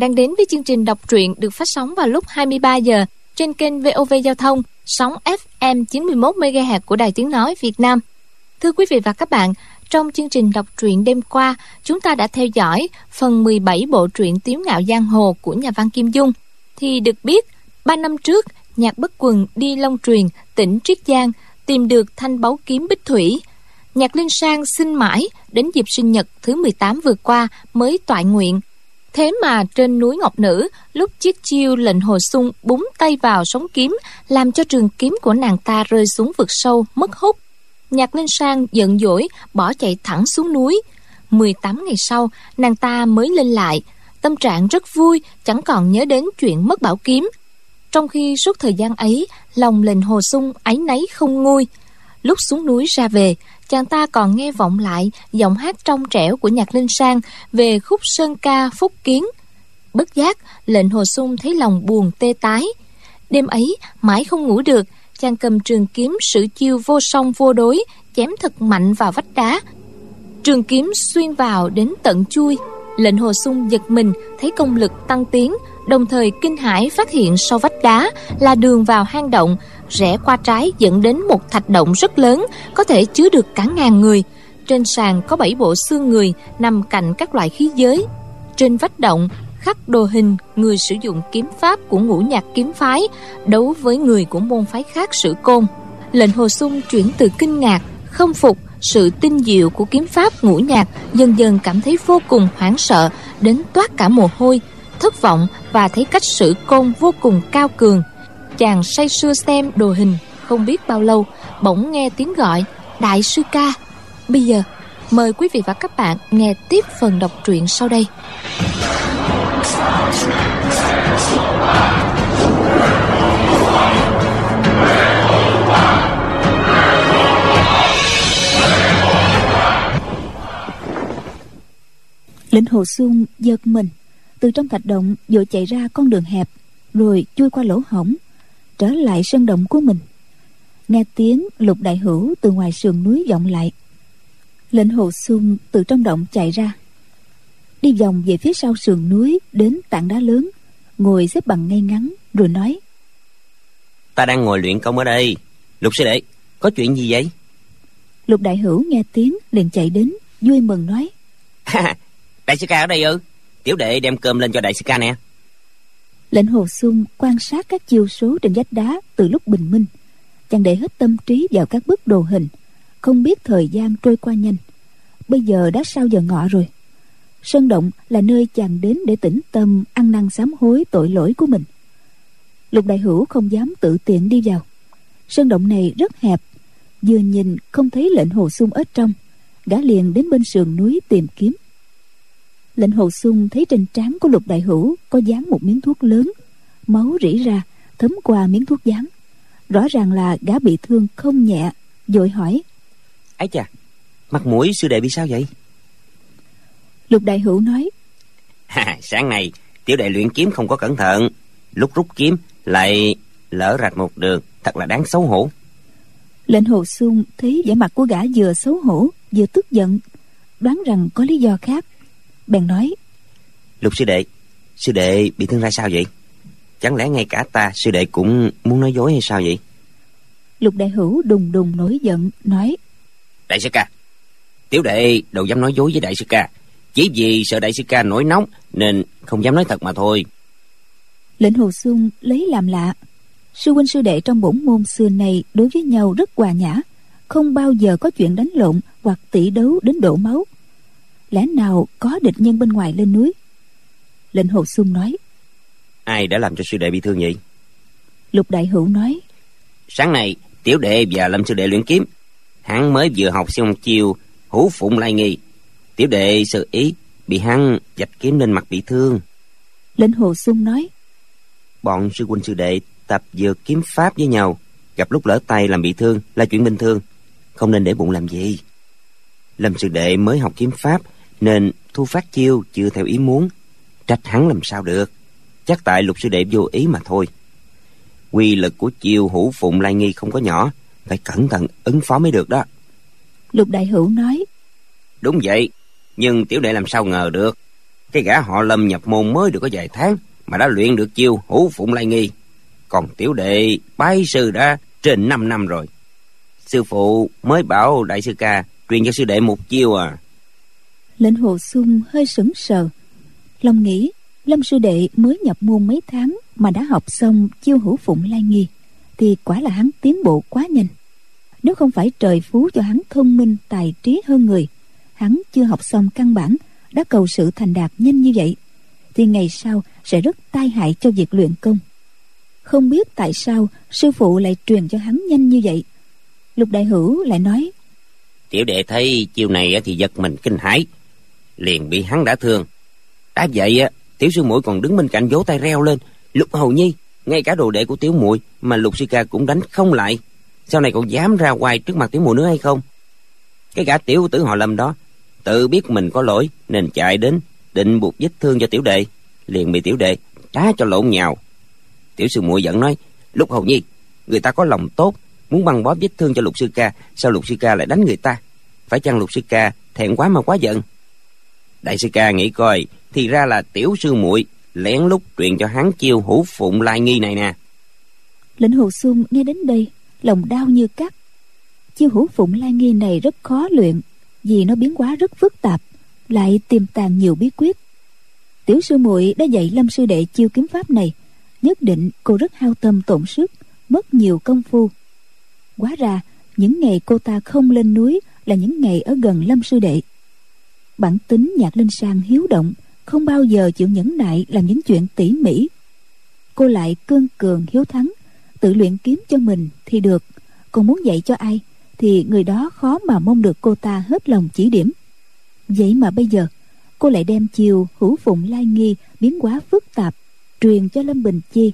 Đang đến với chương trình đọc truyện được phát sóng vào lúc 23 giờ trên kênh VOV Giao thông, sóng FM 91 MHz của Đài Tiếng nói Việt Nam. Thưa quý vị và các bạn, trong chương trình đọc truyện đêm qua, chúng ta đã theo dõi phần 17 bộ truyện Tiếu ngạo giang hồ của nhà văn Kim Dung. Thì được biết, ba năm trước, nhạc bất quần đi Long Truyền, tỉnh Triết Giang, tìm được thanh báu kiếm bích thủy. Nhạc Linh Sang xin mãi, đến dịp sinh nhật thứ 18 vừa qua mới toại nguyện. Thế mà trên núi Ngọc Nữ, lúc chiếc chiêu lệnh hồ sung búng tay vào sóng kiếm, làm cho trường kiếm của nàng ta rơi xuống vực sâu, mất hút. Nhạc Linh Sang giận dỗi, bỏ chạy thẳng xuống núi. 18 ngày sau, nàng ta mới lên lại. Tâm trạng rất vui, chẳng còn nhớ đến chuyện mất bảo kiếm. Trong khi suốt thời gian ấy, lòng lệnh hồ sung ấy nấy không nguôi. Lúc xuống núi ra về, chàng ta còn nghe vọng lại giọng hát trong trẻo của nhạc linh sang về khúc sơn ca phúc kiến. Bất giác, lệnh hồ sung thấy lòng buồn tê tái. Đêm ấy, mãi không ngủ được, chàng cầm trường kiếm sử chiêu vô song vô đối, chém thật mạnh vào vách đá. Trường kiếm xuyên vào đến tận chui. Lệnh hồ sung giật mình, thấy công lực tăng tiến, đồng thời kinh hãi phát hiện sau vách đá là đường vào hang động, rẽ qua trái dẫn đến một thạch động rất lớn, có thể chứa được cả ngàn người. Trên sàn có bảy bộ xương người nằm cạnh các loại khí giới. Trên vách động khắc đồ hình người sử dụng kiếm pháp của ngũ nhạc kiếm phái đấu với người của môn phái khác sử côn. Lệnh Hồ Sung chuyển từ kinh ngạc, không phục sự tinh diệu của kiếm pháp ngũ nhạc dần dần cảm thấy vô cùng hoảng sợ đến toát cả mồ hôi thất vọng và thấy cách sử côn vô cùng cao cường chàng say sưa xem đồ hình không biết bao lâu, bỗng nghe tiếng gọi, đại sư ca. Bây giờ, mời quý vị và các bạn nghe tiếp phần đọc truyện sau đây. Lĩnh hồ xuân giật mình, từ trong thạch động vội chạy ra con đường hẹp, rồi chui qua lỗ hổng trở lại sân động của mình. Nghe tiếng lục đại hữu từ ngoài sườn núi vọng lại. Lệnh hồ xuân từ trong động chạy ra. Đi vòng về phía sau sườn núi đến tảng đá lớn ngồi xếp bằng ngay ngắn rồi nói. Ta đang ngồi luyện công ở đây. Lục sư đệ có chuyện gì vậy? Lục đại hữu nghe tiếng liền chạy đến vui mừng nói. Đại sư ca ở đây ư? Tiểu đệ đem cơm lên cho đại sư ca nè lệnh hồ xuân quan sát các chiêu số trên vách đá từ lúc bình minh chàng để hết tâm trí vào các bức đồ hình, không biết thời gian trôi qua nhanh. Bây giờ đã sau giờ ngọ rồi. Sơn động là nơi chàng đến để tĩnh tâm, ăn năn sám hối tội lỗi của mình. Lục đại hữu không dám tự tiện đi vào. Sơn động này rất hẹp, vừa nhìn không thấy lệnh hồ sung ở trong, gã liền đến bên sườn núi tìm kiếm lệnh hồ sung thấy trên trán của lục đại hữu có dán một miếng thuốc lớn máu rỉ ra thấm qua miếng thuốc dán. Rõ ràng là gã bị thương không nhẹ vội hỏi. Ấy chà mặt mũi sư đệ bị sao vậy? Lục đại hữu nói. Sáng nay tiểu đệ luyện kiếm không có cẩn thận. Lúc rút kiếm lại lỡ rạch một đường thật là đáng xấu hổ. Lệnh hồ sung thấy vẻ mặt của gã vừa xấu hổ vừa tức giận đoán rằng có lý do khác bèn nói lục sư đệ sư đệ bị thương ra sao vậy? Chẳng lẽ ngay cả ta sư đệ cũng muốn nói dối hay sao vậy? Lục đại hữu đùng đùng nổi giận nói đại sư ca tiểu đệ đâu dám nói dối với đại sư ca. Chỉ vì sợ đại sư ca nổi nóng nên không dám nói thật mà thôi. Lệnh hồ xuân lấy làm lạ. Sư huynh sư đệ trong bổn môn xưa này đối với nhau rất hòa nhã không bao giờ có chuyện đánh lộn hoặc tỷ đấu đến đổ máu lẽ nào có địch nhân bên ngoài lên núi? Lệnh hồ xuân nói. Ai đã làm cho sư đệ bị thương vậy lục đại hữu nói. Sáng nay tiểu đệ và lâm sư đệ luyện kiếm. Hắn mới vừa học xong chiêu hữu phụng lai nghi. Tiểu đệ sơ ý bị hắn dạch kiếm lên mặt bị thương. Lệnh hồ xuân nói. Bọn sư huynh sư đệ tập dược kiếm pháp với nhau gặp lúc lỡ tay làm bị thương là chuyện bình thường không nên để bụng làm gì. Lâm sư đệ mới học kiếm pháp nên thu phát chiêu chưa theo ý muốn trách hắn làm sao được. Chắc tại lục sư đệ vô ý mà thôi. Quy lực của chiêu hữu phụng lai nghi không có nhỏ phải cẩn thận ứng phó mới được đó. Lục đại hữu nói. Đúng vậy nhưng tiểu đệ làm sao ngờ được? Cái gã họ lâm nhập môn mới được có vài tháng mà đã luyện được chiêu hữu phụng lai nghi. Còn tiểu đệ bái sư đã trên 5 năm rồi. Sư phụ mới bảo đại sư ca truyền cho sư đệ một chiêu à lệnh hồ sung hơi sững sờ. Lòng nghĩ, lâm sư đệ mới nhập môn mấy tháng mà đã học xong chiêu hữu phụng lai nghi, thì quả là hắn tiến bộ quá nhanh. Nếu không phải trời phú cho hắn thông minh, tài trí hơn người, hắn chưa học xong căn bản, đã cầu sự thành đạt nhanh như vậy, thì ngày sau sẽ rất tai hại cho việc luyện công. Không biết tại sao sư phụ lại truyền cho hắn nhanh như vậy. Lục đại hữu lại nói, tiểu đệ thấy chiêu này thì giật mình kinh hãi liền bị hắn đã thương. Đã vậy á, tiểu sư muội còn đứng bên cạnh vỗ tay reo lên. Lục hầu nhi, ngay cả đồ đệ của tiểu muội mà lục sư ca cũng đánh không lại. Sau này còn dám ra ngoài trước mặt tiểu muội nữa hay không? Cái gã tiểu tử họ lâm đó, tự biết mình có lỗi nên chạy đến định buộc vết thương cho tiểu đệ, liền bị tiểu đệ đá cho lộn nhào. Tiểu sư muội giận nói, lục hầu nhi, người ta có lòng tốt muốn băng bó vết thương cho lục sư ca, sao lục sư ca lại đánh người ta? Phải chăng lục sư ca thẹn quá mà quá giận? Đại sư ca nghĩ coi, thì ra là tiểu sư muội lén lút truyền cho hắn chiêu hữu phụng lai nghi này nè. Lệnh hồ xuân nghe đến đây, lòng đau như cắt. Chiêu hữu phụng lai nghi này rất khó luyện, vì nó biến hóa rất phức tạp, lại tiềm tàng nhiều bí quyết. Tiểu sư muội đã dạy lâm sư đệ chiêu kiếm pháp này, nhất định cô rất hao tâm tổn sức, mất nhiều công phu. Quá ra, những ngày cô ta không lên núi là những ngày ở gần lâm sư đệ bản tính nhạc linh sang hiếu động, không bao giờ chịu nhẫn nại làm những chuyện tỉ mỉ. Cô lại cương cường hiếu thắng, tự luyện kiếm cho mình thì được. Còn muốn dạy cho ai thì người đó khó mà mong được cô ta hết lòng chỉ điểm. Vậy mà bây giờ, cô lại đem chiều hữu phụng lai nghi biến quá phức tạp, truyền cho lâm bình chi.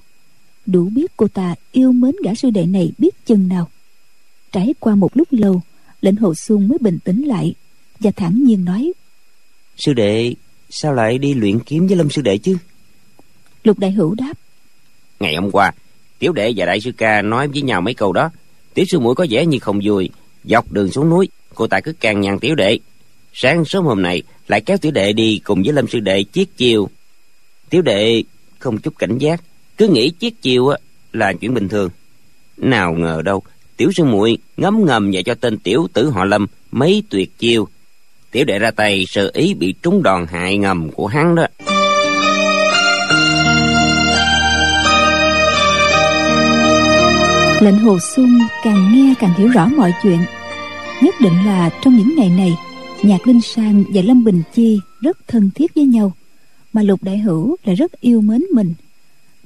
Đủ biết cô ta yêu mến gã sư đệ này biết chừng nào. Trải qua một lúc lâu, lệnh hồ xuân mới bình tĩnh lại và thản nhiên nói sư đệ sao lại đi luyện kiếm với lâm sư đệ chứ? Lục đại hữu đáp. Ngày hôm qua tiểu đệ và đại sư ca nói với nhau mấy câu đó. Tiểu sư muội có vẻ như không vui. Dọc đường xuống núi cô ta cứ càng nhằn tiểu đệ. Sáng sớm hôm nay lại kéo tiểu đệ đi cùng với lâm sư đệ chiết chiêu. Tiểu đệ không chút cảnh giác cứ nghĩ chiết chiêu á là chuyện bình thường. Nào ngờ đâu tiểu sư muội ngấm ngầm và cho tên tiểu tử họ lâm mấy tuyệt chiêu tiểu đệ ra tay, sơ ý bị trúng đòn hại ngầm của hắn đó. Lệnh hồ xuân càng nghe càng hiểu rõ mọi chuyện. Nhất định là trong những ngày này, nhạc linh sang và lâm bình chi rất thân thiết với nhau, mà lục đại hữu lại rất yêu mến mình,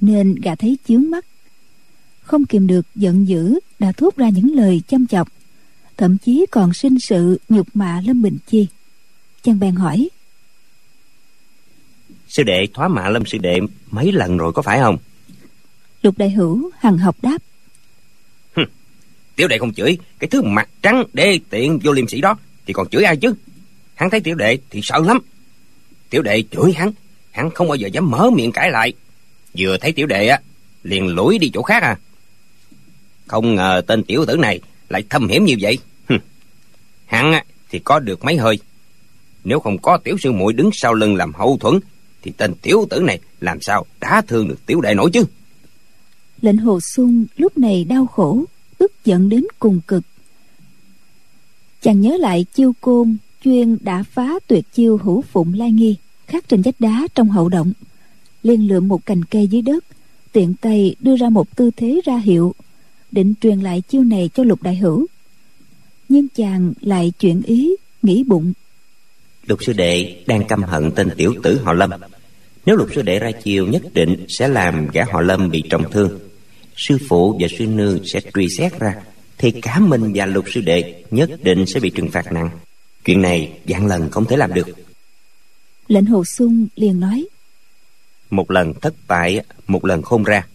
nên gã thấy chướng mắt. Không kìm được giận dữ, đã thốt ra những lời chăm chọc thậm chí còn sinh sự nhục mạ lâm bình chi. Chàng bèn hỏi sư đệ thoá mạ lâm sư đệ mấy lần rồi có phải không? Lục đại hữu hằng học đáp tiểu đệ không chửi cái thứ mặt trắng đê tiện vô liêm sĩ đó thì còn chửi ai chứ? Hắn thấy tiểu đệ thì sợ lắm. Tiểu đệ chửi hắn hắn không bao giờ dám mở miệng cãi lại. Vừa thấy tiểu đệ á liền lủi đi chỗ khác à. Không ngờ tên tiểu tử này lại thâm hiểm như vậy? Hắn thì có được mấy hơi. Nếu không có tiểu sư muội đứng sau lưng làm hậu thuẫn, thì tên tiểu tử này làm sao đã thương được tiểu đệ nổi chứ? Lệnh hồ xuân lúc này đau khổ, tức giận đến cùng cực. Chàng nhớ lại chiêu côn chuyên đã phá tuyệt chiêu hữu phụng lai nghi, khắc trên vách đá trong hậu động. Liền lượm một cành cây dưới đất, tiện tay đưa ra một tư thế ra hiệu định truyền lại chiêu này cho lục đại hữu. Nhưng chàng lại chuyển ý nghĩ bụng. Lục sư đệ đang căm hận tên tiểu tử họ lâm. Nếu lục sư đệ ra chiêu nhất định sẽ làm gã họ lâm bị trọng thương. Sư phụ và sư nương sẽ truy xét ra thì cả mình và lục sư đệ nhất định sẽ bị trừng phạt nặng. Chuyện này vạn lần không thể làm được. Lệnh hồ sung liền nói một lần thất bại một lần khôn ra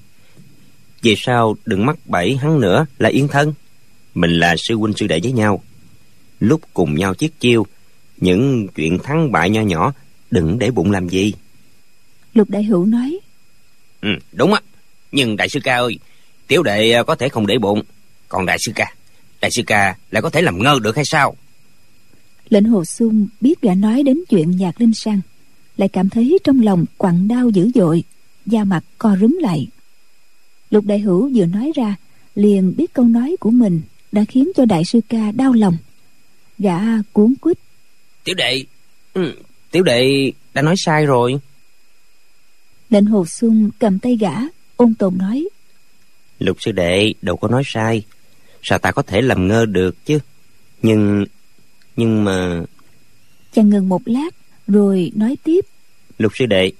về sau đừng mắc bẫy hắn nữa là yên thân? Mình là sư huynh sư đệ với nhau. Lúc cùng nhau chiết chiêu những chuyện thắng bại nho nhỏ đừng để bụng làm gì. Lục đại hữu nói. Ừ đúng á. Nhưng đại sư ca ơi tiểu đệ có thể không để bụng. Còn đại sư ca đại sư ca lại có thể làm ngơ được hay sao? Lệnh hồ sung biết gã nói đến chuyện nhạc linh sang lại cảm thấy trong lòng quặn đau dữ dội da mặt co rúm lại lục đại hữu vừa nói ra liền biết câu nói của mình đã khiến cho đại sư ca đau lòng. Gã cuốn quýt. Tiểu đệ ừ, tiểu đệ đã nói sai rồi. Lệnh hồ xuân cầm tay gã ôn tồn nói. Lục sư đệ đâu có nói sai. Sao ta có thể làm ngơ được chứ? Nhưng nhưng mà chàng ngừng một lát rồi nói tiếp. Lục sư đệ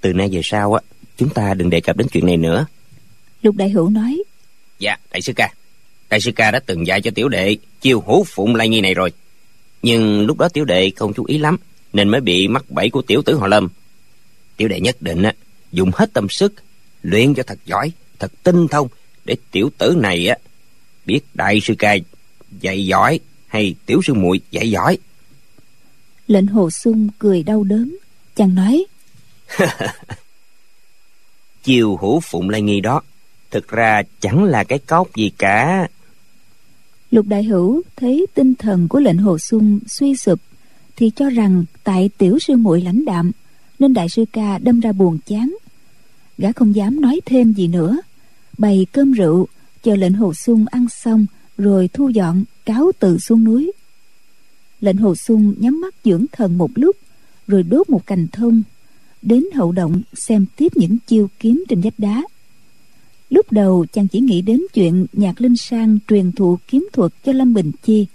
từ nay về sau á chúng ta đừng đề cập đến chuyện này nữa lục đại hữu nói. Dạ đại sư ca. Đại sư ca đã từng dạy cho tiểu đệ chiêu hữu phụng lai nghi này rồi. Nhưng lúc đó tiểu đệ không chú ý lắm nên mới bị mắc bẫy của tiểu tử họ lâm. Tiểu đệ nhất định á dùng hết tâm sức luyện cho thật giỏi thật tinh thông để tiểu tử này á biết đại sư ca dạy giỏi hay tiểu sư muội dạy giỏi. Lệnh hồ sung cười đau đớn chàng nói. Chiều hữu phụng lai nghi đó thực ra chẳng là cái cốc gì cả. Lục đại hữu thấy tinh thần của lệnh hồ sung suy sụp, thì cho rằng tại tiểu sư muội lãnh đạm, nên đại sư ca đâm ra buồn chán. Gã không dám nói thêm gì nữa, bày cơm rượu, chờ lệnh hồ sung ăn xong, rồi thu dọn, cáo từ xuống núi. Lệnh hồ sung nhắm mắt dưỡng thần một lúc, rồi đốt một cành thông, đến hậu động xem tiếp những chiêu kiếm trên vách đá lúc đầu, chàng chỉ nghĩ đến chuyện nhạc linh sang truyền thụ kiếm thuật cho lâm bình chi,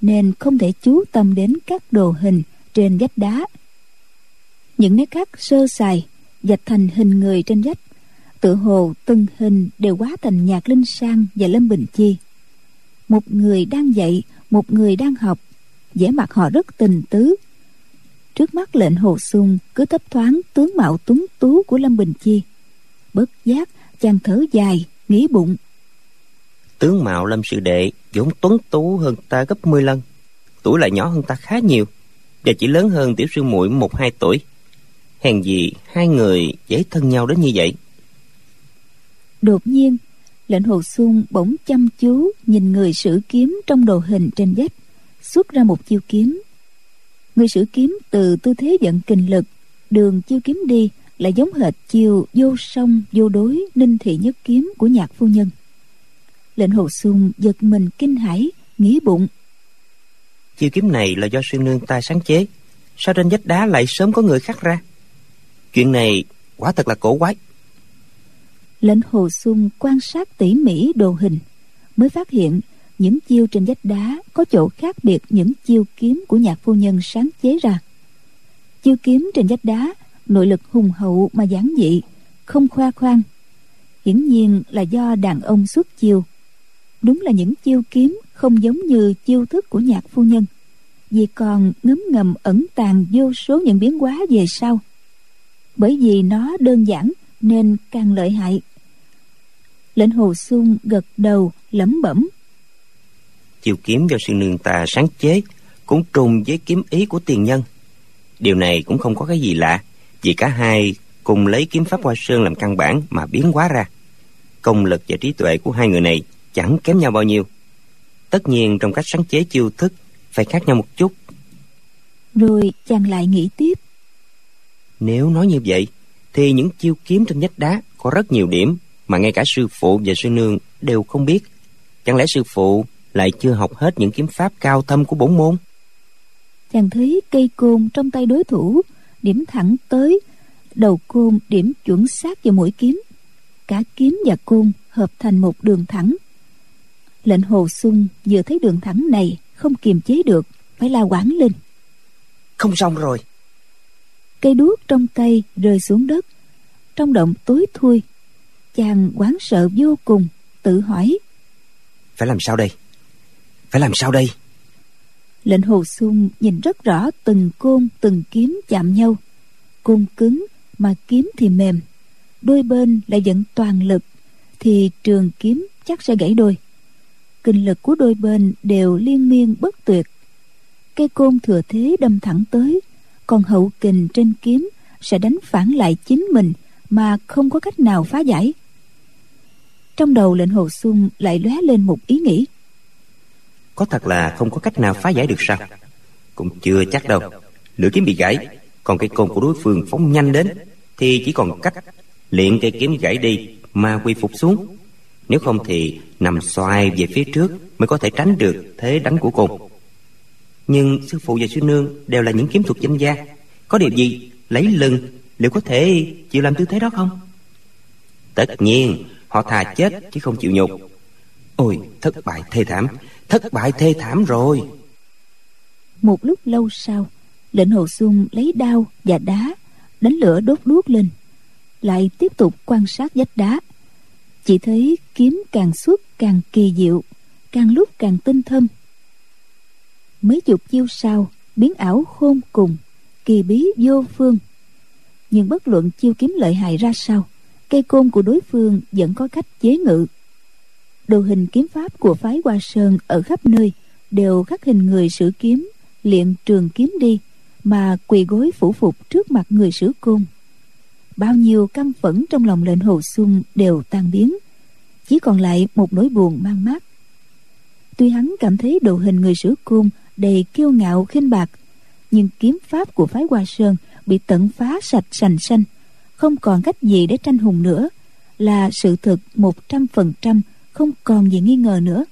nên không thể chú tâm đến các đồ hình trên vách đá. Những nét khắc sơ sài, dạch thành hình người trên vách tự hồ từng hình đều quá thành nhạc linh sang và lâm bình chi. Một người đang dạy, một người đang học, vẻ mặt họ rất tình tứ. Trước mắt lệnh hồ sung cứ thấp thoáng tướng mạo tuấn tú của lâm bình chi, bất giác chàng thở dài nghĩ bụng. Tướng mạo lâm sư đệ vốn tuấn tú hơn ta gấp 10 lần. Tuổi lại nhỏ hơn ta khá nhiều và chỉ lớn hơn tiểu sư muội một hai tuổi. Hèn gì hai người dễ thân nhau đến như vậy. Đột nhiên lệnh hồ xuân bỗng chăm chú nhìn người sử kiếm trong đồ hình trên vách xuất ra một chiêu kiếm. Người sử kiếm từ tư thế dẫn kình lực đường chiêu kiếm đi lại giống hệt chiêu vô song vô đối ninh thị nhất kiếm của nhạc phu nhân. Lệnh hồ xuân giật mình kinh hãi nghĩ bụng. Chiêu kiếm này là do sư nương ta sáng chế. Sao trên vách đá lại sớm có người khắc ra? Chuyện này quả thật là cổ quái. Lệnh hồ xuân quan sát tỉ mỉ đồ hình mới phát hiện những chiêu trên vách đá có chỗ khác biệt những chiêu kiếm của nhạc phu nhân sáng chế ra. Chiêu kiếm trên vách đá nội lực hùng hậu mà giản dị, không khoa khoang. Hiển nhiên là do đàn ông xuất chiêu. Đúng là những chiêu kiếm không giống như chiêu thức của nhạc phu nhân. Vì còn ngấm ngầm ẩn tàng vô số những biến hóa về sau. Bởi vì nó đơn giản nên càng lợi hại. Lệnh hồ xuân gật đầu, lẩm bẩm. Chiêu kiếm do sư nương ta sáng chế cũng trùng với kiếm ý của tiền nhân. Điều này cũng không có cái gì lạ vì cả hai cùng lấy kiếm pháp hoa sơn làm căn bản mà biến hóa ra. Công lực và trí tuệ của hai người này chẳng kém nhau bao nhiêu. Tất nhiên trong cách sáng chế chiêu thức phải khác nhau một chút. Rồi chàng lại nghĩ tiếp. Nếu nói như vậy thì những chiêu kiếm trên vách đá có rất nhiều điểm mà ngay cả sư phụ và sư nương đều không biết. Chẳng lẽ sư phụ lại chưa học hết những kiếm pháp cao thâm của bổn môn? Chàng thấy cây côn trong tay đối thủ điểm thẳng tới đầu côn điểm chuẩn xác vào mũi kiếm. Cả kiếm và côn hợp thành một đường thẳng. Lệnh hồ sung vừa thấy đường thẳng này không kiềm chế được phải la quảng lên. Không xong rồi. Cây đuốc trong tay rơi xuống đất. Trong động tối thui chàng quán sợ vô cùng tự hỏi. Phải làm sao đây? Phải làm sao đây lệnh hồ sung nhìn rất rõ từng côn, từng kiếm chạm nhau. Côn cứng mà kiếm thì mềm, đôi bên lại dẫn toàn lực, thì trường kiếm chắc sẽ gãy đôi. Kinh lực của đôi bên đều liên miên bất tuyệt. Cây côn thừa thế đâm thẳng tới, còn hậu kình trên kiếm sẽ đánh phản lại chính mình mà không có cách nào phá giải. Trong đầu lệnh hồ xuân lại lóe lên một ý nghĩ có thật là không có cách nào phá giải được sao? Cũng chưa chắc đâu. Lưỡi kiếm bị gãy, còn cây côn của đối phương phóng nhanh đến, thì chỉ còn cách luyện cây kiếm gãy đi mà quy phục xuống. Nếu không thì nằm xoay về phía trước mới có thể tránh được thế đánh của côn nhưng sư phụ và sư nương đều là những kiếm thuật danh gia. Có điều gì lấy lưng, liệu có thể chịu làm tư thế đó không? Tất nhiên, họ thà chết chứ không chịu nhục. Ôi, thất bại thê thảm thất bại thê thảm rồi. Một lúc lâu sau, lệnh hồ xuân lấy đao và đá, đánh lửa đốt đuốc lên, lại tiếp tục quan sát vách đá. Chỉ thấy kiếm càng suốt càng kỳ diệu, càng lúc càng tinh thâm. Mấy chục chiêu sau, biến ảo khôn cùng, kỳ bí vô phương. Nhưng bất luận chiêu kiếm lợi hại ra sao, cây côn của đối phương vẫn có cách chế ngự đồ hình kiếm pháp của phái hoa sơn ở khắp nơi đều khắc hình người sử kiếm luyện trường kiếm đi, mà quỳ gối phủ phục trước mặt người sử côn. Bao nhiêu căm phẫn trong lòng lệnh hồ xuân đều tan biến, chỉ còn lại một nỗi buồn mang mát. Tuy hắn cảm thấy đồ hình người sử côn đầy kiêu ngạo khinh bạc, nhưng kiếm pháp của phái hoa sơn bị tận phá sạch sành xanh không còn cách gì để tranh hùng nữa, là sự thực một trăm phần trăm không còn gì nghi ngờ nữa.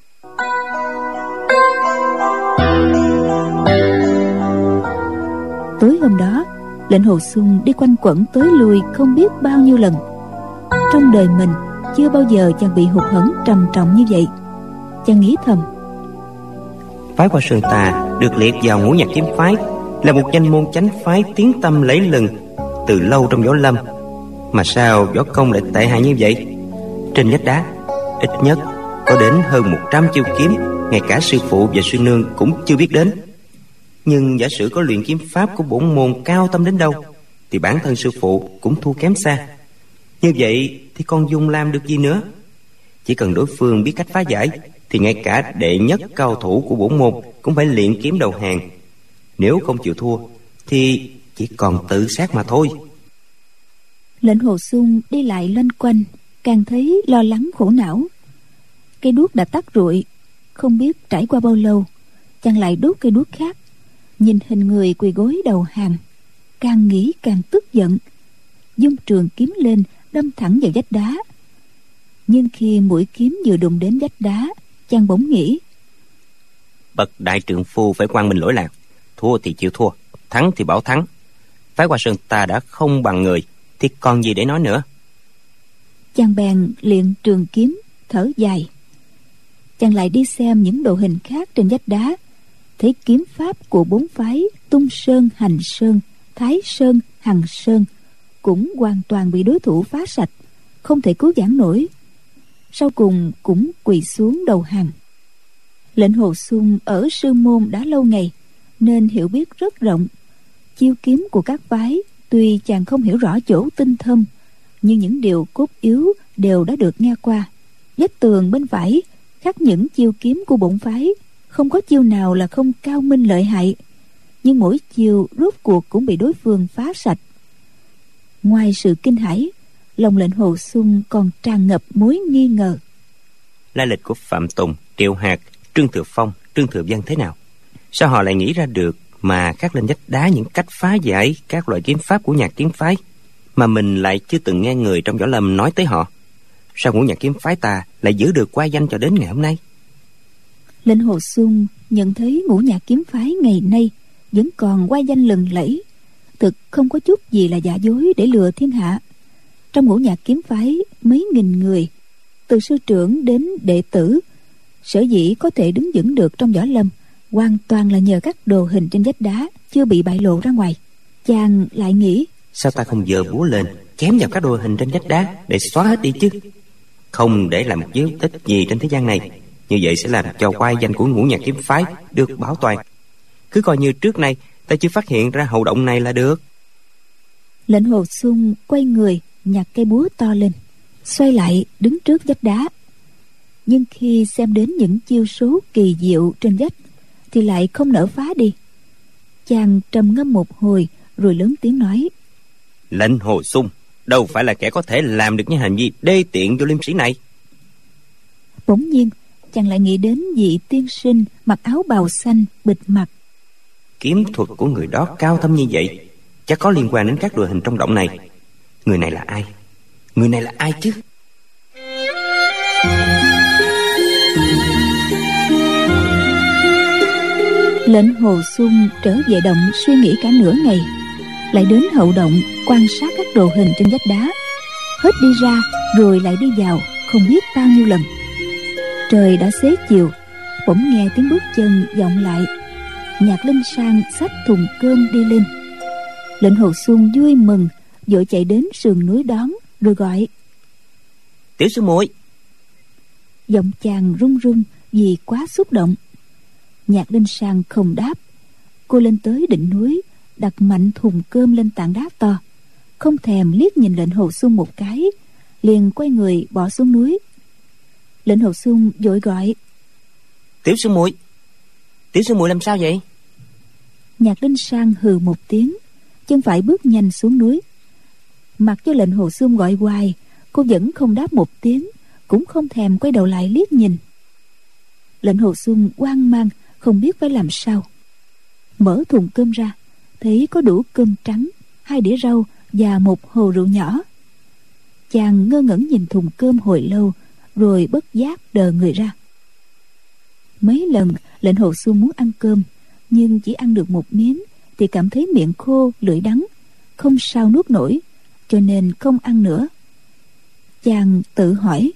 Tối hôm đó, lệnh hồ xuân đi quanh quẩn tới lui không biết bao nhiêu lần. Trong đời mình, chưa bao giờ chàng bị hụt hẫng trầm trọng như vậy. Chàng nghĩ thầm, phái qua sơn tà được liệt vào ngũ nhạc kiếm phái, là một danh môn chánh phái tiếng tâm lấy lừng từ lâu trong võ lâm. Mà sao võ công lại tệ hại như vậy? Trên vách đá ít nhất có đến hơn 100 chiêu kiếm, ngay cả sư phụ và sư nương cũng chưa biết đến. Nhưng giả sử có luyện kiếm pháp của bổn môn cao tâm đến đâu, thì bản thân sư phụ cũng thua kém xa. Như vậy thì con dung làm được gì nữa? Chỉ cần đối phương biết cách phá giải, thì ngay cả đệ nhất cao thủ của bổn môn cũng phải luyện kiếm đầu hàng. Nếu không chịu thua, thì chỉ còn tự sát mà thôi. Lệnh hồ sung đi lại loanh quanh, càng thấy lo lắng khổ não cây đuốc đã tắt rụi. Không biết trải qua bao lâu chàng lại đốt cây đuốc khác. Nhìn hình người quỳ gối đầu hàng càng nghĩ càng tức giận. Dung trường kiếm lên đâm thẳng vào vách đá. Nhưng khi mũi kiếm vừa đụng đến vách đá chàng bỗng nghĩ bậc đại trượng phu phải quan minh lỗi lạc. Thua thì chịu thua thắng thì bảo thắng. Phái hoa sơn ta đã không bằng người thì còn gì để nói nữa? Chàng bèn liền trường kiếm thở dài chàng lại đi xem những đồ hình khác trên vách đá. Thấy kiếm pháp của bốn phái tung sơn, hành sơn, thái sơn, hằng sơn cũng hoàn toàn bị đối thủ phá sạch, không thể cứu vãn nổi. Sau cùng cũng quỳ xuống đầu hàng. Lệnh hồ xuân ở sư môn đã lâu ngày, nên hiểu biết rất rộng. Chiêu kiếm của các phái tuy chàng không hiểu rõ chỗ tinh thâm, nhưng những điều cốt yếu đều đã được nghe qua. Vách tường bên phải khắc những chiêu kiếm của bổn phái. Không có chiêu nào là không cao minh lợi hại, nhưng mỗi chiêu rốt cuộc cũng bị đối phương phá sạch. Ngoài sự kinh hãi, lòng lệnh hồ xuân còn tràn ngập mối nghi ngờ. Lai lịch của phạm tùng, triệu hạt trương thừa phong, trương thừa văn thế nào? Sao họ lại nghĩ ra được mà khắc lên vách đá những cách phá giải các loại kiếm pháp của nhà kiếm phái, mà mình lại chưa từng nghe người trong võ lâm nói tới họ? Sao ngũ nhạc kiếm phái ta lại giữ được qua danh cho đến ngày hôm nay? Lệnh hồ xuân nhận thấy ngũ nhạc kiếm phái ngày nay vẫn còn qua danh lừng lẫy. Thực không có chút gì là giả dối để lừa thiên hạ. Trong ngũ nhạc kiếm phái mấy nghìn người từ sư trưởng đến đệ tử sở dĩ có thể đứng vững được trong võ lâm hoàn toàn là nhờ các đồ hình trên vách đá chưa bị bại lộ ra ngoài. Chàng lại nghĩ sao ta không dơ búa lên chém vào các đồ hình trên vách đá để xóa hết đi chứ không để lại một dấu tích gì trên thế gian này. Như vậy sẽ làm cho quai danh của ngũ nhạc kiếm phái được bảo toàn. Cứ coi như trước nay ta chưa phát hiện ra hậu động này là được. Lệnh hồ xuân quay người nhặt cây búa to lên xoay lại đứng trước vách đá. Nhưng khi xem đến những chiêu số kỳ diệu trên vách thì lại không nỡ phá đi. Chàng trầm ngâm một hồi rồi lớn tiếng nói. Lệnh hồ sung đâu phải là kẻ có thể làm được những hành vi đê tiện vô liêm sĩ này. Bỗng nhiên chàng lại nghĩ đến vị tiên sinh mặc áo bào xanh bịt mặt. Kiếm thuật của người đó cao thâm như vậy chắc có liên quan đến các đội hình trong động này. Người này là ai? Người này là ai chứ? Lệnh hồ xuân trở về động suy nghĩ cả nửa ngày lại đến hậu động quan sát các đồ hình trên vách đá. Hết đi ra rồi lại đi vào không biết bao nhiêu lần. Trời đã xế chiều bỗng nghe tiếng bước chân vọng lại. Nhạc linh sang xách thùng cơm đi lên. Lệnh hồ xuân vui mừng vội chạy đến sườn núi đón rồi gọi. Tiểu sư muội. Giọng chàng run run vì quá xúc động. Nhạc linh sang không đáp. Cô lên tới đỉnh núi đặt mạnh thùng cơm lên tảng đá to. Không thèm liếc nhìn lệnh hồ xuân một cái liền quay người bỏ xuống núi. Lệnh hồ xuân vội gọi tiểu sư muội tiểu sư muội làm sao vậy? Nhạc linh sang hừ một tiếng chân phải bước nhanh xuống núi. Mặc cho lệnh hồ xuân gọi hoài cô vẫn không đáp một tiếng cũng không thèm quay đầu lại liếc nhìn. Lệnh hồ xuân hoang mang không biết phải làm sao. Mở thùng cơm ra thấy có đủ cơm trắng, hai đĩa rau và một hồ rượu nhỏ. Chàng ngơ ngẩn nhìn thùng cơm hồi lâu, rồi bất giác đờ người ra. Mấy lần, lệnh hồ xuân muốn ăn cơm, nhưng chỉ ăn được một miếng thì cảm thấy miệng khô, lưỡi đắng, không sao nuốt nổi, cho nên không ăn nữa. Chàng tự hỏi,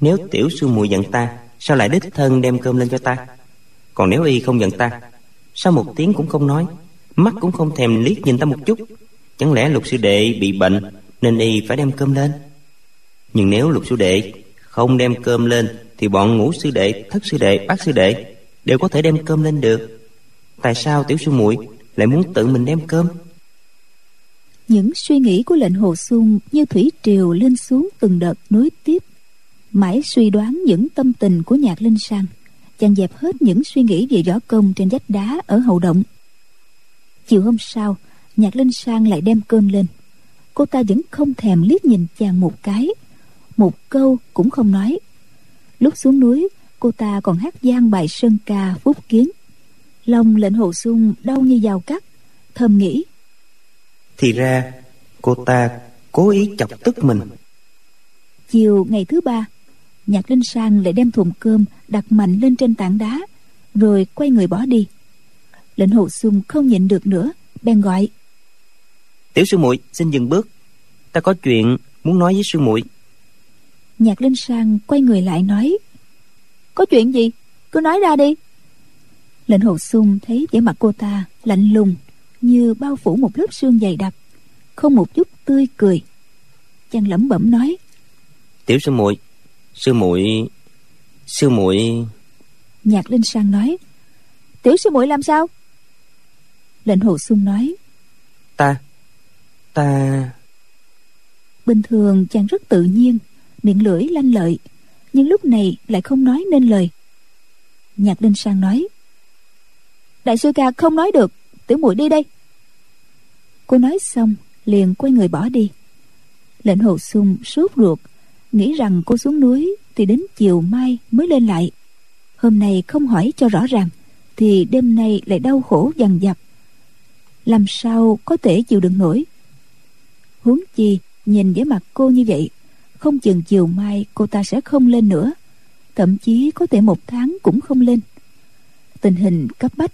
nếu tiểu sư muội giận ta, sao lại đích thân đem cơm lên cho ta? Còn nếu y không giận ta sao một tiếng cũng không nói, mắt cũng không thèm liếc nhìn ta một chút. Chẳng lẽ lục sư đệ bị bệnh nên y phải đem cơm lên? Nhưng nếu lục sư đệ không đem cơm lên, thì bọn ngũ sư đệ, thất sư đệ, bát sư đệ đều có thể đem cơm lên được. Tại sao tiểu sư muội lại muốn tự mình đem cơm? Những suy nghĩ của lệnh hồ xuân như thủy triều lên xuống từng đợt nối tiếp, mãi suy đoán những tâm tình của nhạc linh sang chàng dẹp hết những suy nghĩ về võ công trên vách đá ở hậu động. Chiều hôm sau nhạc linh sang lại đem cơm lên. Cô ta vẫn không thèm liếc nhìn chàng một cái. Một câu cũng không nói. Lúc xuống núi cô ta còn hát gian bài sơn ca phúc kiến. Lòng lệnh hồ xuân đau như dao cắt thầm nghĩ. Thì ra cô ta cố ý chọc tức mình. Chiều ngày thứ ba nhạc linh sang lại đem thùng cơm đặt mạnh lên trên tảng đá rồi quay người bỏ đi. Lệnh hồ xuân không nhịn được nữa bèn gọi. Tiểu sư muội xin dừng bước. Ta có chuyện muốn nói với sư muội. Nhạc linh sang quay người lại nói. Có chuyện gì? Cứ nói ra đi. Lệnh hồ xuân thấy vẻ mặt cô ta lạnh lùng như bao phủ một lớp xương dày đặc không một chút tươi cười. Chàng lẩm bẩm nói. Tiểu sư muội sư muội sư muội. Nhạc linh sang nói tiểu sư muội làm sao? Lệnh hồ xuân nói ta ta. Bình thường chàng rất tự nhiên miệng lưỡi lanh lợi nhưng lúc này lại không nói nên lời. Nhạc linh sang nói đại sư ca không nói được tiểu muội đi đây. Cô nói xong liền quay người bỏ đi. Lệnh hồ sung sốt ruột nghĩ rằng cô xuống núi thì đến chiều mai mới lên lại. Hôm nay không hỏi cho rõ ràng, thì đêm nay lại đau khổ dằn dập làm sao có thể chịu đựng nổi? Huống chi, nhìn vẻ mặt cô như vậy, không chừng chiều mai cô ta sẽ không lên nữa, thậm chí có thể một tháng cũng không lên. Tình hình cấp bách.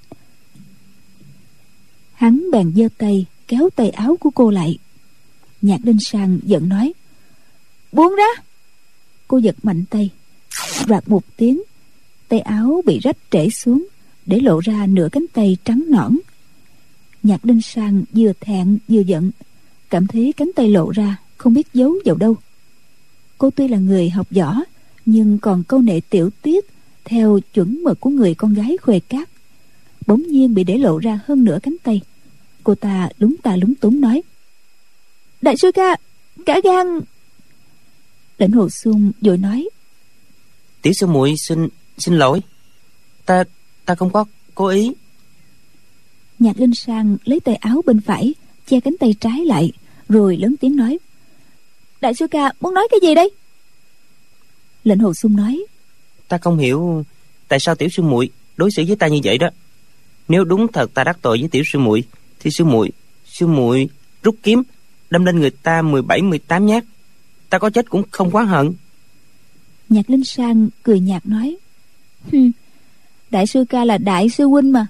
Hắn bèn giơ tay, kéo tay áo của cô lại. Nhạc linh sang giận nói, buông ra! Cô giật mạnh tay. Rạc một tiếng, tay áo bị rách trễ xuống để lộ ra nửa cánh tay trắng nõn. Nhạc linh sang vừa thẹn vừa giận, cảm thấy cánh tay lộ ra không biết giấu vào đâu. Cô tuy là người học võ, nhưng còn câu nệ tiểu tiết theo chuẩn mực của người con gái khuê cát, bỗng nhiên bị để lộ ra hơn nửa cánh tay. Cô ta lúng ta lúng túng nói, đại sư ca, cả gan lệnh hồ xuân vội nói. Tiểu sư muội xin xin lỗi. Ta ta không có cố ý. Nhạc linh sang lấy tay áo bên phải che cánh tay trái lại rồi lớn tiếng nói. Đại sư ca muốn nói cái gì đây? Lệnh hồ xuân nói. Ta không hiểu tại sao tiểu sư muội đối xử với ta như vậy đó. Nếu đúng thật ta đắc tội với tiểu sư muội thì sư muội sư muội rút kiếm đâm lên người ta 17 18 nhát ta có chết cũng không quá hận. Nhạc linh sang cười nhạt nói đại sư ca là đại sư huynh mà.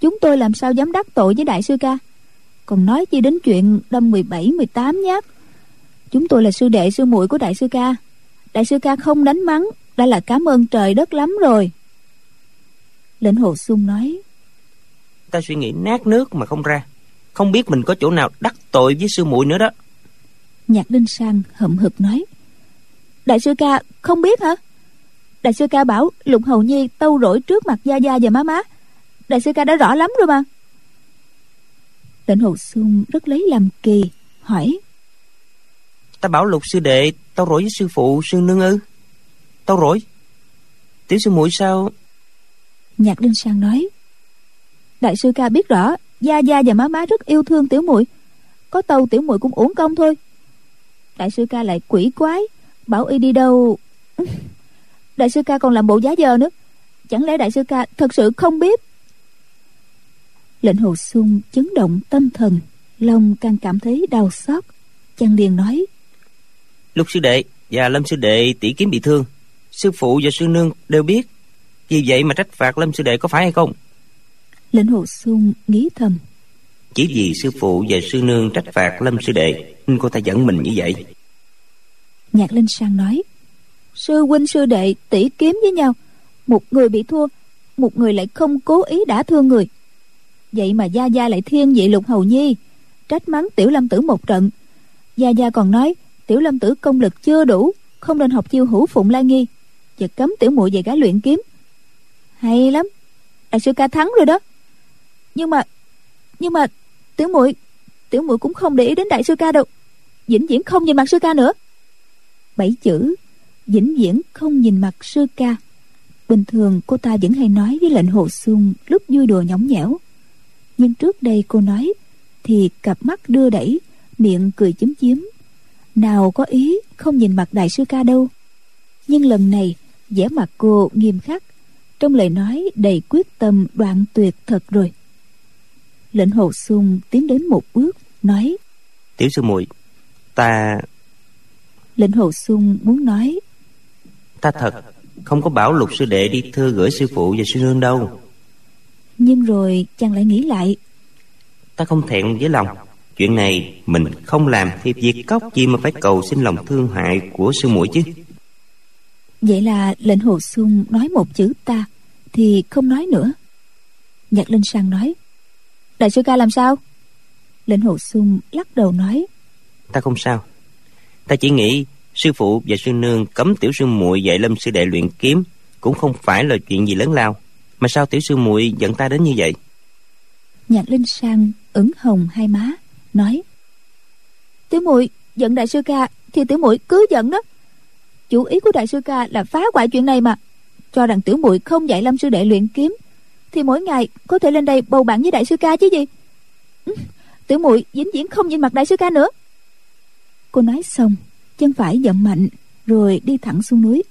Chúng tôi làm sao dám đắc tội với đại sư ca? Còn nói chi đến chuyện đâm 17 18 nhát chúng tôi là sư đệ sư muội của đại sư ca. Đại sư ca không đánh mắng đã là cảm ơn trời đất lắm rồi. Lệnh hồ sung nói ta suy nghĩ nát nước mà không ra. Không biết mình có chỗ nào đắc tội với sư muội nữa đó nhạc linh sang hậm hực nói. Đại sư ca không biết hả? Đại sư ca bảo lục hầu nhi tâu rỗi trước mặt gia gia và má má. Đại sư ca đã rõ lắm rồi mà. Lệnh hồ xuân rất lấy làm kỳ hỏi. Ta bảo lục sư đệ tâu rỗi với sư phụ sư nương ư? Tâu rỗi? Tiểu sư muội sao? Nhạc linh sang nói. Đại sư ca biết rõ gia gia và má má rất yêu thương tiểu muội. Có tâu tiểu muội cũng uổng công thôi đại sư ca lại quỷ quái bảo y đi đâu? Đại sư ca còn làm bộ giá giờ nữa. Chẳng lẽ đại sư ca thật sự không biết? Lệnh hồ xuân chấn động tâm thần lòng càng cảm thấy đau xót. Chàng liền nói lục sư đệ và lâm sư đệ tỷ kiếm bị thương. Sư phụ và sư nương đều biết. Vì vậy mà trách phạt lâm sư đệ có phải hay không? Lệnh hồ xuân nghĩ thầm chỉ vì sư phụ và sư nương trách phạt lâm sư đệ cô ta dẫn mình như vậy. Nhạc linh sang nói sư huynh sư đệ tỷ kiếm với nhau, một người bị thua, một người lại không cố ý đã thương người. Vậy mà gia gia lại thiên vị lục hầu nhi, trách mắng tiểu lâm tử một trận. Gia gia còn nói, tiểu lâm tử công lực chưa đủ, không nên học chiêu hữu phụng lai nghi và cấm tiểu muội về gái luyện kiếm. Hay lắm, đại sư ca thắng rồi đó. Nhưng mà nhưng mà, tiểu muội tiểu muội cũng không để ý đến đại sư ca đâu vĩnh viễn không nhìn mặt sư ca nữa. Bảy chữ, vĩnh viễn không nhìn mặt sư ca. Bình thường cô ta vẫn hay nói với lệnh hồ xuân lúc vui đùa nhõng nhẽo. Nhưng trước đây cô nói, thì cặp mắt đưa đẩy, miệng cười chúm chiếm nào có ý không nhìn mặt đại sư ca đâu. Nhưng lần này, vẻ mặt cô nghiêm khắc. Trong lời nói đầy quyết tâm đoạn tuyệt thật rồi. Lệnh hồ xuân tiến đến một bước, nói, tiểu sư muội ta lệnh hồ xuân muốn nói ta thật không có bảo lục sư đệ đi thư gửi sư phụ và sư nương đâu. nhưng rồi chàng lại nghĩ lại. Ta không thẹn với lòng. Chuyện này mình không làm thì việc cốc gì mà phải cầu xin lòng thương hại của sư muội chứ. Vậy là lệnh hồ xuân nói một chữ ta thì không nói nữa. Nhạc linh sang nói đại sư ca làm sao? Lệnh hồ xuân lắc đầu nói ta không sao. Ta chỉ nghĩ sư phụ và sư nương cấm tiểu sư muội dạy lâm sư đệ luyện kiếm cũng không phải là chuyện gì lớn lao. Mà sao tiểu sư muội giận ta đến như vậy? Nhạc linh sang ửng hồng hai má, nói, tiểu muội giận đại sư ca thì tiểu muội cứ giận đó. Chủ ý của đại sư ca là phá hoại chuyện này mà. Cho rằng tiểu muội không dạy lâm sư đệ luyện kiếm thì mỗi ngày có thể lên đây bầu bạn với đại sư ca chứ gì. Tiểu muội vĩnh viễn không nhìn mặt đại sư ca nữa cô nói xong, chân phải dậm mạnh, rồi đi thẳng xuống núi.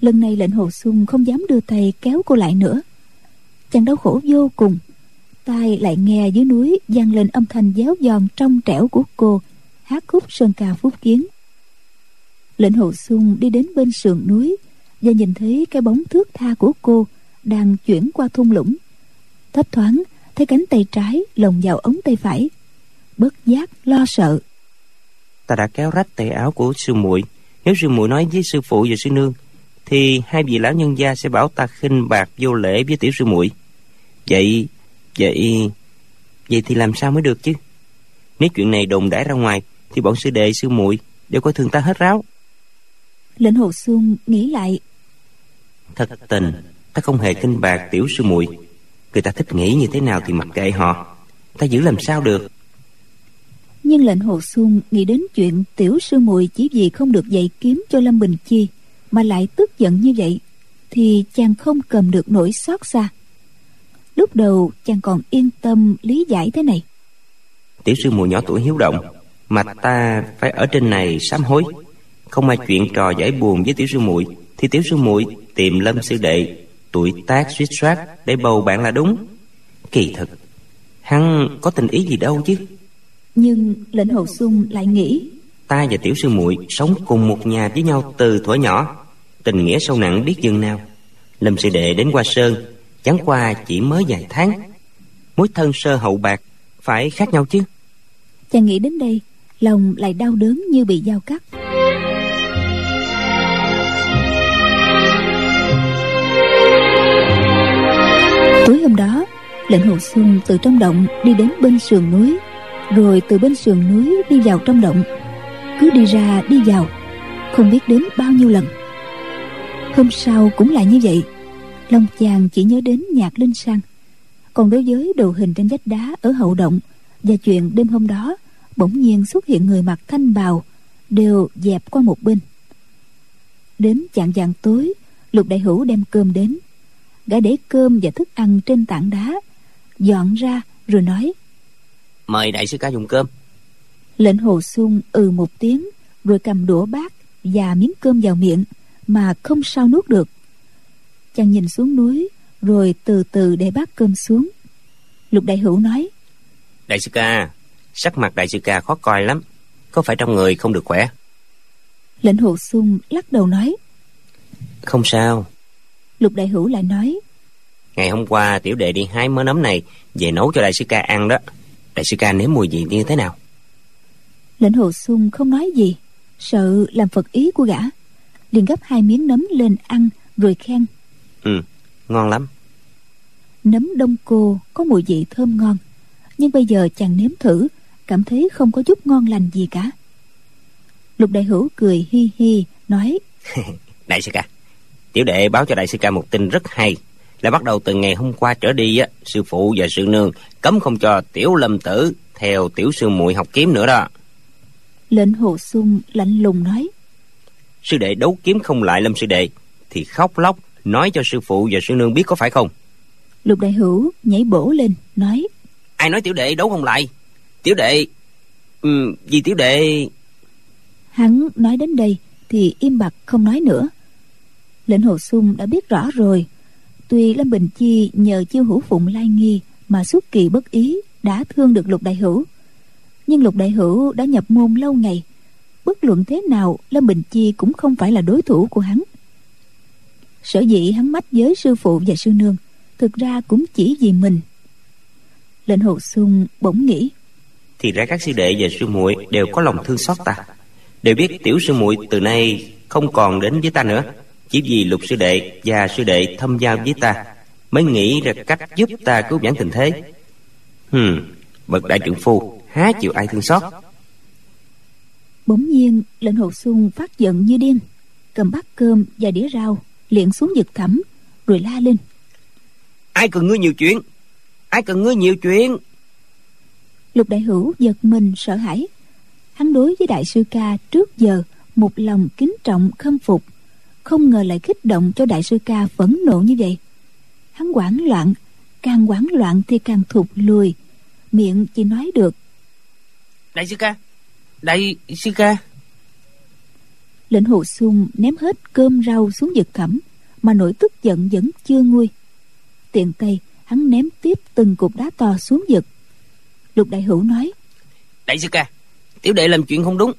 Lần này lệnh hồ xuân không dám đưa tay kéo cô lại nữa. Chàng đau khổ vô cùng, tai lại nghe dưới núi vang lên âm thanh déo giòn trong trẻo của cô, hát khúc sơn ca phúc kiến. Lệnh hồ xuân đi đến bên sườn núi và nhìn thấy cái bóng thước tha của cô đang chuyển qua thung lũng. Thấp thoáng, thấy cánh tay trái lồng vào ống tay phải, bất giác lo sợ ta đã kéo rách tay áo của sư muội. Nếu sư muội nói với sư phụ và sư nương thì hai vị lão nhân gia sẽ bảo ta khinh bạc vô lễ với tiểu sư muội. Vậy vậy vậy thì làm sao mới được chứ? Nếu chuyện này đồn đãi ra ngoài thì bọn sư đệ sư muội đều coi thường ta hết ráo. Lệnh hồ xuân nghĩ lại. Thật tình ta không hề khinh bạc tiểu sư muội. Người ta thích nghĩ như thế nào thì mặc kệ họ. Ta giữ làm sao được nhưng lệnh hồ xuân nghĩ đến chuyện tiểu sư muội chỉ vì không được dạy kiếm cho lâm bình chi mà lại tức giận như vậy, thì chàng không cầm được nỗi xót xa. Lúc đầu chàng còn yên tâm lý giải thế này. Tiểu sư muội nhỏ tuổi hiếu động, mà ta phải ở trên này sám hối. Không ai chuyện trò giải buồn với tiểu sư muội, thì tiểu sư muội tìm lâm sư đệ, tuổi tác suýt soát để bầu bạn là đúng. Kỳ thực, Hắn có tình ý gì đâu chứ? Nhưng lệnh hồ sung lại nghĩ Ta và tiểu sư muội sống cùng một nhà với nhau từ thuở nhỏ. Tình nghĩa sâu nặng biết dừng nào. Lâm sư đệ đến qua sơn Chẳng qua chỉ mới vài tháng. Mối thân sơ hậu bạc Phải khác nhau chứ? Chàng nghĩ đến đây Lòng lại đau đớn như bị dao cắt. Tối hôm đó Lệnh Hồ Xuân từ trong động đi đến bên sườn núi rồi từ bên sườn núi đi vào trong động. Cứ đi ra, đi vào. Không biết đến bao nhiêu lần. Hôm sau cũng là như vậy. Long chàng chỉ nhớ đến nhạc linh sang. Còn đối với đồ hình trên vách đá ở hậu động Và chuyện đêm hôm đó, Bỗng nhiên xuất hiện người mặc thanh bào, Đều dẹp qua một bên. Đến chạng vàng tối, Lục đại hữu đem cơm đến. Gã để cơm và thức ăn trên tảng đá, dọn ra rồi nói mời đại sư ca dùng cơm. Lệnh hồ sung ừ một tiếng rồi cầm đũa bát và miếng cơm vào miệng mà không sao nuốt được. Chàng nhìn xuống núi rồi từ từ để bát cơm xuống. Lục đại hữu nói đại sư ca sắc mặt đại sư ca khó coi lắm có phải trong người không được khỏe? Lệnh hồ sung lắc đầu nói không sao. Lục đại hữu lại nói ngày hôm qua tiểu đệ đi hái mớ nấm này về nấu cho đại sư ca ăn đó đại sư ca nếm mùi gì như thế nào? Lệnh hồ sung không nói gì sợ làm phật ý của gã. Liền gấp hai miếng nấm lên ăn rồi khen. Ừ ngon lắm. Nấm đông cô có mùi vị thơm ngon nhưng bây giờ chàng nếm thử cảm thấy không có chút ngon lành gì cả. Lục đại hữu cười hi hi nói đại sư ca tiểu đệ báo cho đại sư ca một tin rất hay là bắt đầu từ ngày hôm qua trở đi á sư phụ và sư nương cấm không cho tiểu lâm tử theo tiểu sư muội học kiếm nữa đó. Lệnh hồ sung lạnh lùng nói. Sư đệ đấu kiếm không lại lâm sư đệ thì khóc lóc nói cho sư phụ và sư nương biết có phải không? Lục đại hữu nhảy bổ lên nói. Ai nói tiểu đệ đấu không lại? Tiểu đệ ừ, vì tiểu đệ hắn nói đến đây thì im bặt không nói nữa. Lệnh hồ sung đã biết rõ rồi tuy lâm bình chi nhờ chiêu hữu phụng lai nghi mà suốt kỳ bất ý, đã thương được lục đại hữu. Nhưng lục đại hữu đã nhập môn lâu ngày, bất luận thế nào lâm bình chi cũng không phải là đối thủ của hắn. Sở dĩ hắn mách với sư phụ và sư nương, thực ra cũng chỉ vì mình. Lệnh hồ sung bỗng nghĩ, thì ra các sư đệ và sư muội đều có lòng thương xót ta. Đều biết tiểu sư muội từ nay không còn đến với ta nữa chỉ vì lục sư đệ và sư đệ thâm giao với ta mới nghĩ ra cách giúp ta cứu vãn tình thế. Hừm bậc đại trưởng phu há chịu ai thương xót? Bỗng nhiên lệnh hồ xuân phát giận như điên cầm bát cơm và đĩa rau liền xuống vực thẳm rồi la lên. Ai cần ngươi nhiều chuyện? Ai cần ngươi nhiều chuyện? Lục đại hữu giật mình sợ hãi. Hắn đối với đại sư ca trước giờ một lòng kính trọng khâm phục không ngờ lại kích động cho đại sư ca phẫn nộ như vậy. Hắn hoảng loạn càng hoảng loạn thì càng thụt lùi miệng chỉ nói được. Đại sư ca đại sư ca. Lệnh hồ sung ném hết cơm rau xuống vực thẳm mà nỗi tức giận vẫn chưa nguôi. Tiện tay hắn ném tiếp từng cục đá to xuống vực. Lục đại hữu nói đại sư ca tiểu đệ làm chuyện không đúng.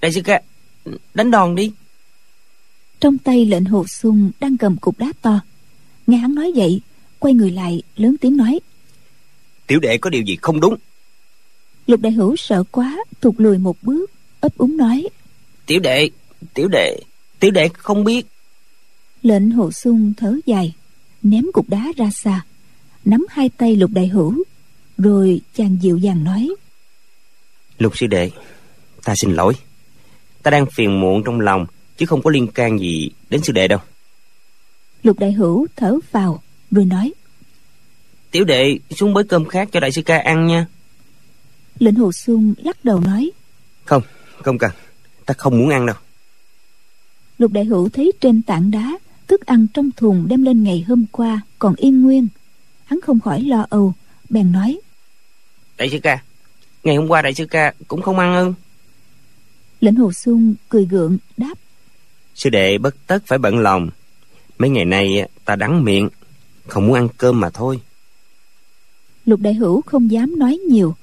Đại sư ca đánh đòn đi trong tay lệnh hồ sung đang cầm cục đá to. Nghe hắn nói vậy quay người lại lớn tiếng nói. Tiểu đệ có điều gì không đúng? Lục đại hữu sợ quá thụt lùi một bước ấp úng nói. Tiểu đệ tiểu đệ tiểu đệ không biết. Lệnh hồ sung thở dài ném cục đá ra xa nắm hai tay lục đại hữu rồi chàng dịu dàng nói. Lục sư đệ ta xin lỗi. Ta đang phiền muộn trong lòng chứ không có liên can gì đến sư đệ đâu. Lục đại hữu thở vào rồi nói. Tiểu đệ xuống bới cơm khác cho đại sư ca ăn nha. Lệnh hồ xuân lắc đầu nói. Không không cần. Ta không muốn ăn đâu. Lục đại hữu thấy trên tảng đá thức ăn trong thùng đem lên ngày hôm qua còn yên nguyên. Hắn không khỏi lo âu bèn nói. Đại sư ca ngày hôm qua đại sư ca cũng không ăn ư? Lệnh hồ xuân cười gượng đáp sư đệ bất tất phải bận lòng. Mấy ngày nay ta đắng miệng không muốn ăn cơm mà thôi. Lục đại hữu không dám nói nhiều.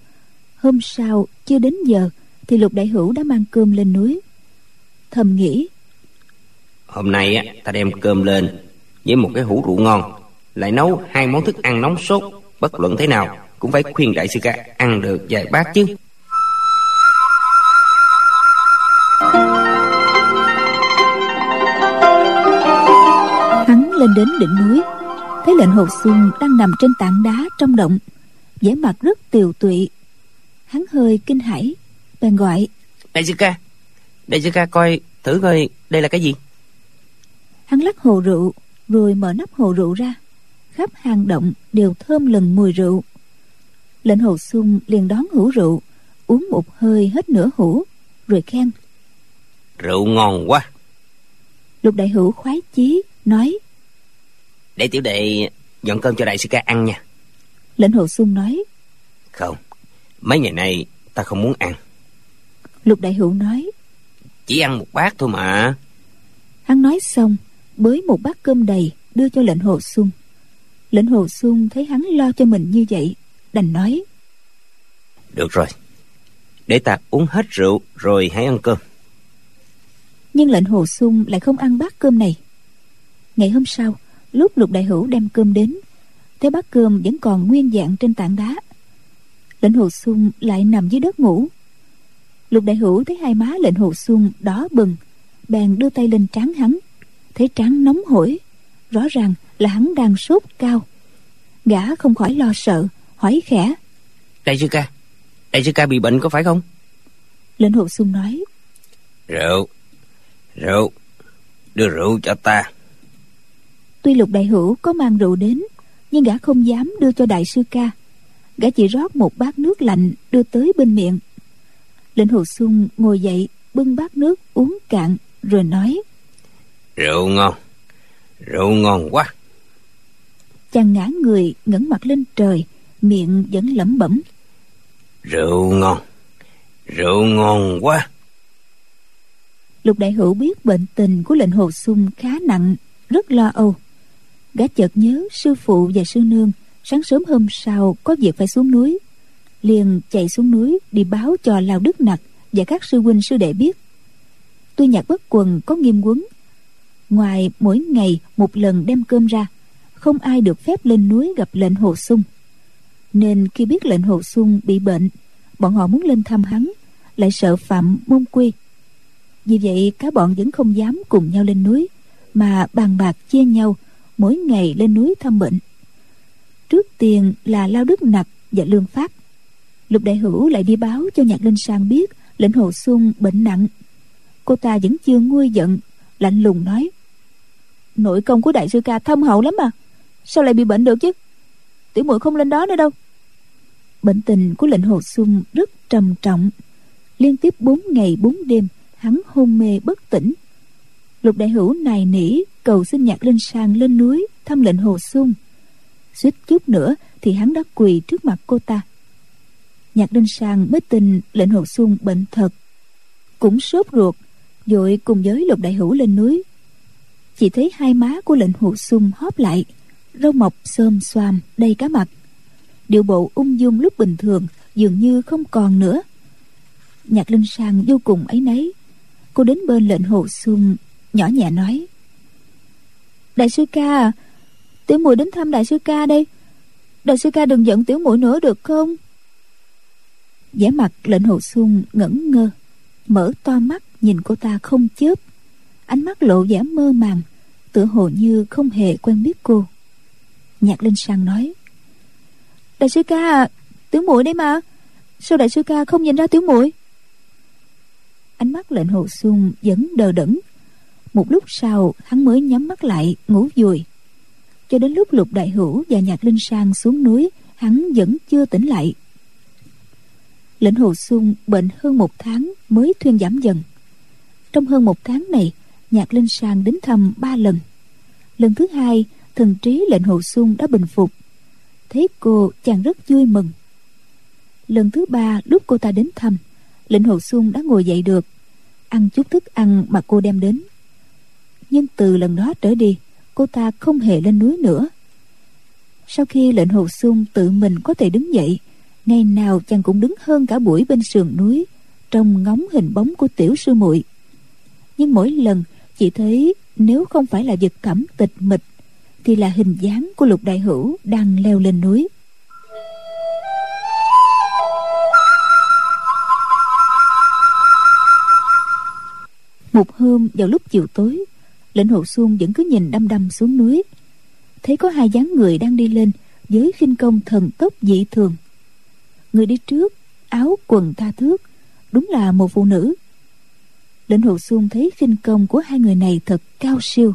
Hôm sau chưa đến giờ thì lục đại hữu đã mang cơm lên núi. Thầm nghĩ hôm nay ta đem cơm lên với một cái hũ rượu ngon lại nấu hai món thức ăn nóng sốt bất luận thế nào cũng phải khuyên đại sư ca ăn được vài bát chứ lên đến đỉnh núi. Thấy lệnh hồ xuân đang nằm trên tảng đá trong động vẻ mặt rất tiều tụy. Hắn hơi kinh hãi bèn gọi đại sư ca đại sư ca coi thử coi đây là cái gì? Hắn lắc hồ rượu rồi mở nắp hồ rượu ra. Khắp hang động đều thơm lừng mùi rượu. Lệnh hồ xuân liền đón hũ rượu uống một hơi hết nửa hũ rồi khen. Rượu ngon quá. Lục đại hữu khoái chí nói để tiểu đệ dọn cơm cho đại sư ca ăn nha. Lệnh hồ xuân nói. Không mấy ngày nay ta không muốn ăn. Lục đại hữu nói. Chỉ ăn một bát thôi mà. Hắn nói xong bới một bát cơm đầy đưa cho lệnh hồ xuân lệnh hồ xuân thấy hắn lo cho mình như vậy đành nói. Được rồi để ta uống hết rượu rồi hãy ăn cơm. Nhưng lệnh hồ xuân lại không ăn bát cơm này. Ngày hôm sau lúc lục đại hữu đem cơm đến thấy bát cơm vẫn còn nguyên dạng trên tảng đá lệnh hồ xuân lại nằm dưới đất ngủ. Lục đại hữu thấy hai má lệnh hồ xuân đỏ bừng bèn đưa tay lên trán hắn thấy trán nóng hổi rõ ràng là hắn đang sốt cao. Gã không khỏi lo sợ hỏi khẽ. Đại sư ca đại sư ca bị bệnh có phải không? Lệnh hồ xuân nói. Rượu rượu đưa rượu cho ta tuy lục đại hữu có mang rượu đến nhưng gã không dám đưa cho đại sư ca. Gã chỉ rót một bát nước lạnh đưa tới bên miệng. Lệnh hồ xuân ngồi dậy bưng bát nước uống cạn rồi nói rượu ngon rượu ngon quá. Chàng ngã người ngẩng mặt lên trời miệng vẫn lẩm bẩm. Rượu ngon rượu ngon quá. Lục đại hữu biết bệnh tình của lệnh hồ xuân khá nặng rất lo âu gã chợt nhớ sư phụ và sư nương, sáng sớm hôm sau có việc phải xuống núi. Liền chạy xuống núi đi báo cho lao đức nặc và các sư huynh sư đệ biết. Tuy nhạc bất quần có nghiêm quấn, ngoài mỗi ngày một lần đem cơm ra, không ai được phép lên núi gặp lệnh hồ sung. Nên khi biết lệnh hồ sung bị bệnh, bọn họ muốn lên thăm hắn, lại sợ phạm môn quy. Vì vậy, cả bọn vẫn không dám cùng nhau lên núi, mà bàn bạc chia nhau mỗi ngày lên núi thăm bệnh. Trước tiên là lao đức nặc và lương phát lục đại hữu lại đi báo cho nhạc linh sang biết lệnh hồ xuân bệnh nặng. Cô ta vẫn chưa nguôi giận, lạnh lùng nói, nội công của đại sư ca thâm hậu lắm mà, sao lại bị bệnh được chứ? Tiểu muội không lên đó nữa đâu. Bệnh tình của lệnh hồ xuân rất trầm trọng. Liên tiếp bốn ngày bốn đêm, hắn hôn mê bất tỉnh. Lục đại hữu nài nỉ cầu xin nhạc linh sang lên núi, thăm lệnh hồ xuân. Suýt chút nữa thì hắn đã quỳ trước mặt cô ta. Nhạc linh sang mới tin lệnh hồ xuân bệnh thật. Cũng sốt ruột, vội cùng với lục đại hữu lên núi. Chỉ thấy hai má của lệnh hồ xuân hóp lại, râu mọc xôm xoàm, đầy cá mặt. Điệu bộ ung dung lúc bình thường dường như không còn nữa. Nhạc linh sang vô cùng ấy nấy. Cô đến bên lệnh hồ xuân, nhỏ nhẹ nói đại sư ca à, tiểu muội đến thăm đại sư ca đây. Đại sư ca đừng giận tiểu muội nữa được không? Vẻ mặt lệnh hồ xuân ngẩn ngơ mở to mắt nhìn cô ta không chớp. Ánh mắt lộ vẻ mơ màng tựa hồ như không hề quen biết cô. Nhạc linh sang nói đại sư ca à, tiểu muội đấy mà sao đại sư ca không nhìn ra tiểu muội? Ánh mắt lệnh hồ xuân vẫn đờ đẫn một lúc sau, hắn mới nhắm mắt lại, ngủ vùi cho đến lúc lục đại hữu và nhạc linh sang xuống núi, hắn vẫn chưa tỉnh lại. Lệnh hồ xuân bệnh hơn một tháng mới thuyên giảm dần. Trong hơn một tháng này, nhạc linh sang đến thăm ba lần. Lần thứ hai, thần trí lệnh hồ xuân đã bình phục. Thấy cô chàng rất vui mừng. Lần thứ ba, lúc cô ta đến thăm, lệnh hồ xuân đã ngồi dậy được. Ăn chút thức ăn mà cô đem đến nhưng từ lần đó trở đi, cô ta không hề lên núi nữa. Sau khi lệnh hồ xung tự mình có thể đứng dậy, ngày nào chàng cũng đứng hơn cả buổi bên sườn núi, trong ngóng hình bóng của tiểu sư muội. Nhưng mỗi lần chỉ thấy nếu không phải là vật cẩm tịch mịch, thì là hình dáng của lục đại hữu đang leo lên núi. Một hôm vào lúc chiều tối lệnh hồ xuân vẫn cứ nhìn đăm đăm xuống núi. Thấy có hai dáng người đang đi lên với khinh công thần tốc dị thường. Người đi trước, áo quần tha thước, đúng là một phụ nữ. Lệnh hồ xuân thấy khinh công của hai người này thật cao siêu.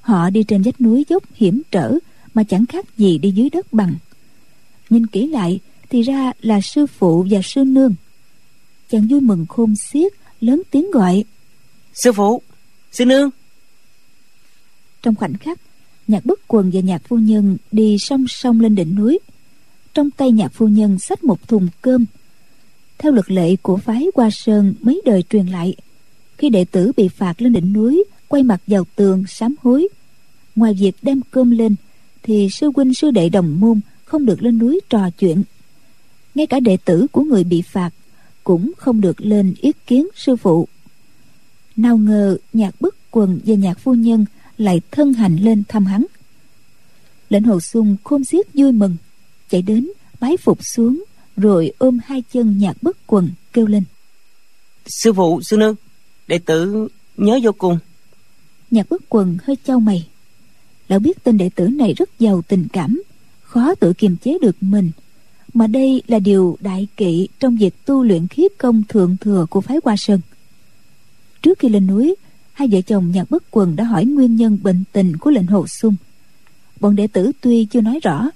Họ đi trên vách núi dốc hiểm trở mà chẳng khác gì đi dưới đất bằng. Nhìn kỹ lại thì ra là sư phụ và sư nương. Chàng vui mừng khôn xiết, lớn tiếng gọi. Sư phụ, sư nương trong khoảnh khắc, nhạc bất quần và nhạc phu nhân đi song song lên đỉnh núi. Trong tay nhạc phu nhân xách một thùng cơm. Theo luật lệ của phái hoa sơn, mấy đời truyền lại, khi đệ tử bị phạt lên đỉnh núi, quay mặt vào tường sám hối. Ngoài việc đem cơm lên, thì sư huynh, sư đệ đồng môn không được lên núi trò chuyện. Ngay cả đệ tử của người bị phạt cũng không được lên ý kiến sư phụ. Nào ngờ, nhạc bức quần và nhạc phu nhân lại thân hành lên thăm hắn. Lệnh hồ sung khôn xiết vui mừng chạy đến bái phục xuống rồi ôm hai chân nhạc bất quần kêu lên. Sư phụ sư nương đệ tử nhớ vô cùng. Nhạc bất quần hơi trao mày. Lão biết tên đệ tử này rất giàu tình cảm khó tự kiềm chế được mình mà đây là điều đại kỵ trong việc tu luyện khí công thượng thừa của phái hoa sơn. Trước khi lên núi hai vợ chồng nhạc bất quần đã hỏi nguyên nhân bệnh tình của lệnh hồ sung. Bọn đệ tử tuy chưa nói rõ,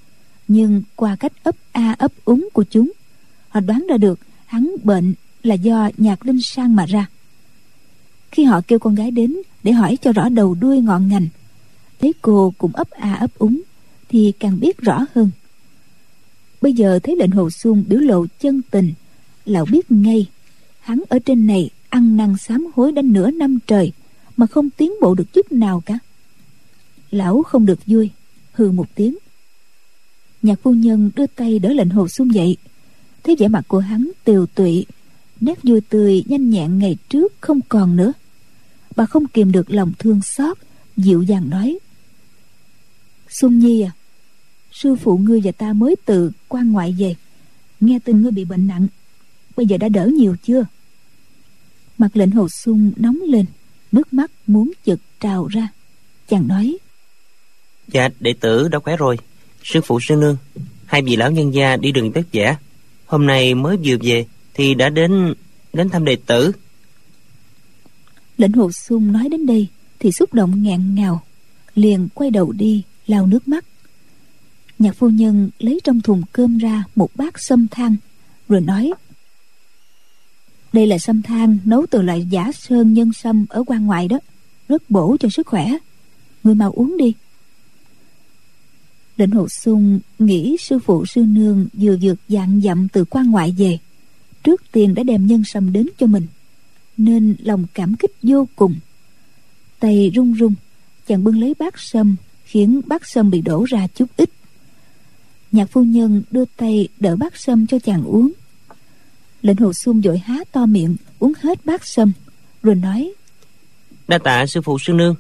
nhưng qua cách ấp a ấp úng của chúng, họ đoán ra được hắn bệnh là do nhạc linh sang mà ra. Khi họ kêu con gái đến để hỏi cho rõ đầu đuôi ngọn ngành, thấy cô cũng ấp a ấp úng, thì càng biết rõ hơn. Bây giờ thấy lệnh hồ xuân biểu lộ chân tình, lão biết ngay, hắn ở trên này ăn năn sám hối đến nửa năm trời mà không tiến bộ được chút nào cả. Lão không được vui, hừ một tiếng. Nhạc phu nhân đưa tay đỡ lệnh hồ xuân dậy. Thấy vẻ mặt của hắn tiều tụy, nét vui tươi nhanh nhẹn ngày trước không còn nữa. Bà không kìm được lòng thương xót, dịu dàng nói. Xuân nhi à sư phụ ngươi và ta mới từ quan ngoại về. Nghe tin ngươi bị bệnh nặng, bây giờ đã đỡ nhiều chưa? Mặt lệnh hồ sung nóng lên nước mắt muốn chực trào ra. Chàng nói dạ đệ tử đã khỏe rồi. Sư phụ sư nương hai vị lão nhân gia đi đường vất vả. Hôm nay mới vừa về thì đã đến đến thăm đệ tử. Lệnh hồ sung nói đến đây thì xúc động ngẹn ngào liền quay đầu đi lau nước mắt. Nhạc phu nhân lấy trong thùng cơm ra một bát sâm than rồi nói đây là sâm than nấu từ loại giả sơn nhân sâm ở quan ngoại đó. Rất bổ cho sức khỏe. Người mau uống đi. Lệnh hồ sung nghĩ sư phụ, sư nương vừa vượt dạng dặm từ quan ngoại về. Trước tiên đã đem nhân sâm đến cho mình, nên lòng cảm kích vô cùng. Tay run run, chàng bưng lấy bát sâm, khiến bát sâm bị đổ ra chút ít. Nhạc phu nhân đưa tay đỡ bát sâm cho chàng uống lệnh hồ xuân vội há to miệng uống hết bát sâm rồi nói đa tạ sư phụ sư nương.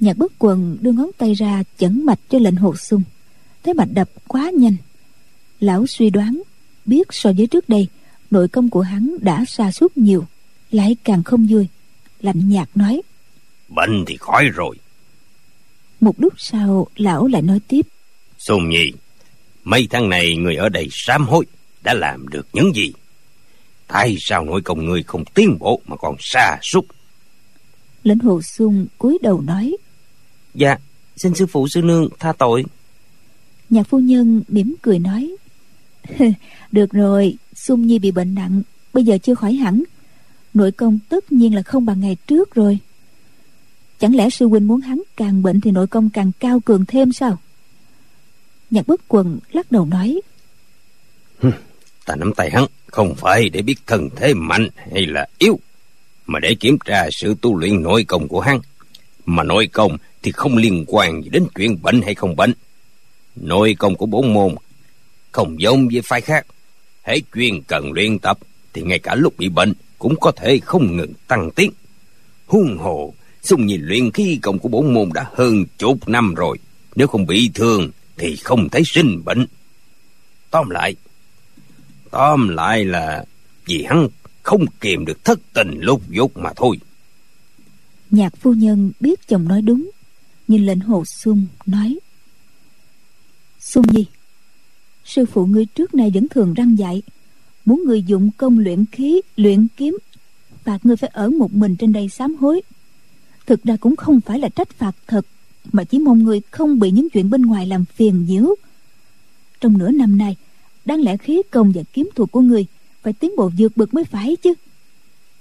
Nhạc bất quần đưa ngón tay ra chẩn mạch cho lệnh hồ xuân thấy mạch đập quá nhanh. Lão suy đoán biết so với trước đây nội công của hắn đã xa suốt nhiều lại càng không vui. Lạnh nhạt nói bệnh thì khỏi rồi. Một lúc sau lão lại nói tiếp Xuân Nhi Mấy tháng này người ở đây sám hối Đã làm được những gì. Tại sao nội công người không tiến bộ Mà còn xa sút? Lệnh hồ xuân cúi đầu nói. Dạ Xin sư phụ sư nương tha tội. Nhạc phu nhân mỉm cười nói. Được rồi Xuân Nhi bị bệnh nặng Bây giờ chưa khỏi hẳn. Nội công tất nhiên là không bằng ngày trước rồi. Chẳng lẽ sư huynh muốn hắn càng bệnh Thì nội công càng cao cường thêm sao? Nhạc bất quần lắc đầu nói Ta nắm tay hắn, Không phải để biết thân thế mạnh hay là yếu, Mà để kiểm tra sự tu luyện nội công của hắn. Mà nội công thì không liên quan gì đến chuyện bệnh hay không bệnh. Nội công của bốn môn không giống với phái khác. Hễ chuyên cần luyện tập thì ngay cả lúc bị bệnh cũng có thể không ngừng tăng tiến. Huân hồ, xung nhìn luyện khí công của bốn môn đã hơn chục năm rồi. Nếu không bị thương thì không thấy sinh bệnh. Tóm lại tóm lại là vì hắn không kìm được thất tình lúc dục mà thôi. Nhạc phu nhân biết chồng nói đúng nhìn lệnh hồ sung nói, sung nhi, sư phụ ngươi trước nay vẫn thường răng dạy, muốn người dụng công luyện khí, luyện kiếm, phạt ngươi phải ở một mình trên đây sám hối. Thực ra cũng không phải là trách phạt thật, mà chỉ mong người không bị những chuyện bên ngoài làm phiền nhiễu. Trong nửa năm nay đáng lẽ khí công và kiếm thuật của người phải tiến bộ vượt bậc mới phải chứ.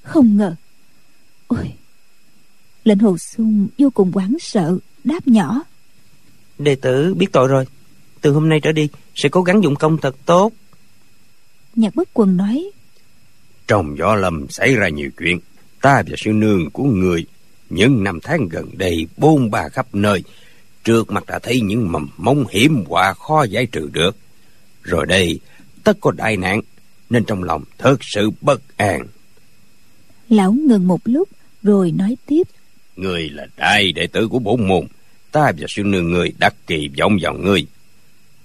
Không ngờ. Ôi. Lệnh hồ sung vô cùng hoảng sợ đáp nhỏ. Đệ tử biết tội rồi. Từ hôm nay trở đi sẽ cố gắng dụng công thật tốt. Nhạc bất quần nói. Trong võ lâm xảy ra nhiều chuyện ta và sư nương của người những năm tháng gần đây bôn ba khắp nơi trước mặt đã thấy những mầm mông hiểm họa khó giải trừ được rồi đây tất có đại nạn nên trong lòng thật sự bất an. Lão ngừng một lúc rồi nói tiếp. Người là đại đệ tử của bổn môn ta và sư nương người đặt kỳ vọng vào ngươi.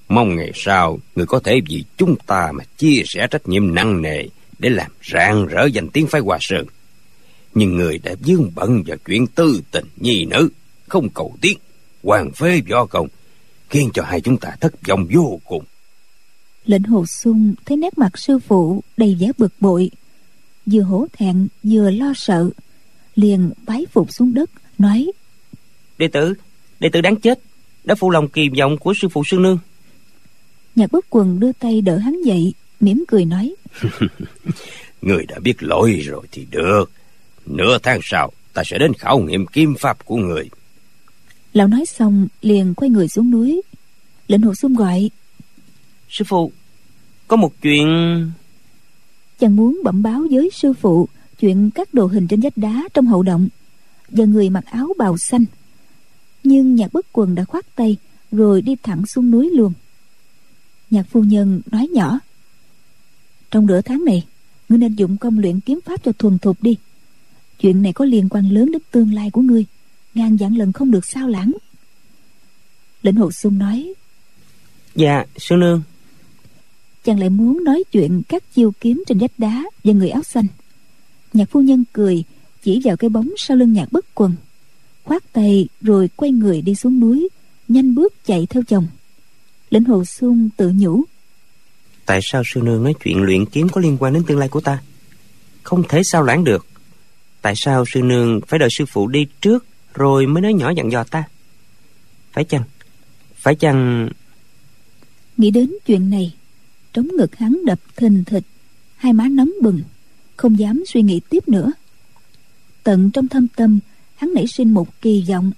Mong ngày sau người có thể vì chúng ta mà chia sẻ trách nhiệm nặng nề để làm rạng rỡ danh tiếng phái hòa sơn. Nhưng người đã dương bận vào chuyện tư tình nhi nữ không cầu tiến hoàng phế võ công khiến cho hai chúng ta thất vọng vô cùng lệnh hồ sung thấy nét mặt sư phụ đầy vẻ bực bội. Vừa hổ thẹn vừa lo sợ. Liền bái phục xuống đất nói đệ tử đệ tử đáng chết đã phụ lòng kỳ vọng của sư phụ sư nương. Nhạc bất quần đưa tay đỡ hắn dậy mỉm cười nói người đã biết lỗi rồi thì được. Nửa tháng sau ta sẽ đến khảo nghiệm kim pháp của người. Lão nói xong liền quay người xuống núi. Lệnh hồ xung gọi sư phụ có một chuyện. Chàng muốn bẩm báo với sư phụ chuyện các đồ hình trên vách đá trong hậu động và người mặc áo bào xanh. Nhưng nhạc bất quần đã khoát tay rồi đi thẳng xuống núi luôn. Nhạc phu nhân nói nhỏ trong nửa tháng này ngươi nên dụng công luyện kiếm pháp cho thuần thục đi. Chuyện này có liên quan lớn đến tương lai của ngươi ngàn vạn lần không được sao lãng. Lệnh hồ sung nói dạ sư nương chàng lại muốn nói chuyện các chiêu kiếm trên vách đá và người áo xanh. Nhạc phu nhân cười chỉ vào cái bóng sau lưng nhạc bất quần. Khoát tay rồi quay người đi xuống núi nhanh bước chạy theo chồng. Lệnh hồ sung tự nhủ. Tại sao sư nương nói chuyện luyện kiếm có liên quan đến tương lai của ta? Không thể sao lãng được. Tại sao sư nương phải đợi sư phụ đi trước rồi mới nói nhỏ dặn dò ta? Phải chăng? Phải chăng? Nghĩ đến chuyện này trống ngực hắn đập thình thịch. Hai má nóng bừng, không dám suy nghĩ tiếp nữa. Tận trong thâm tâm, hắn nảy sinh một kỳ vọng.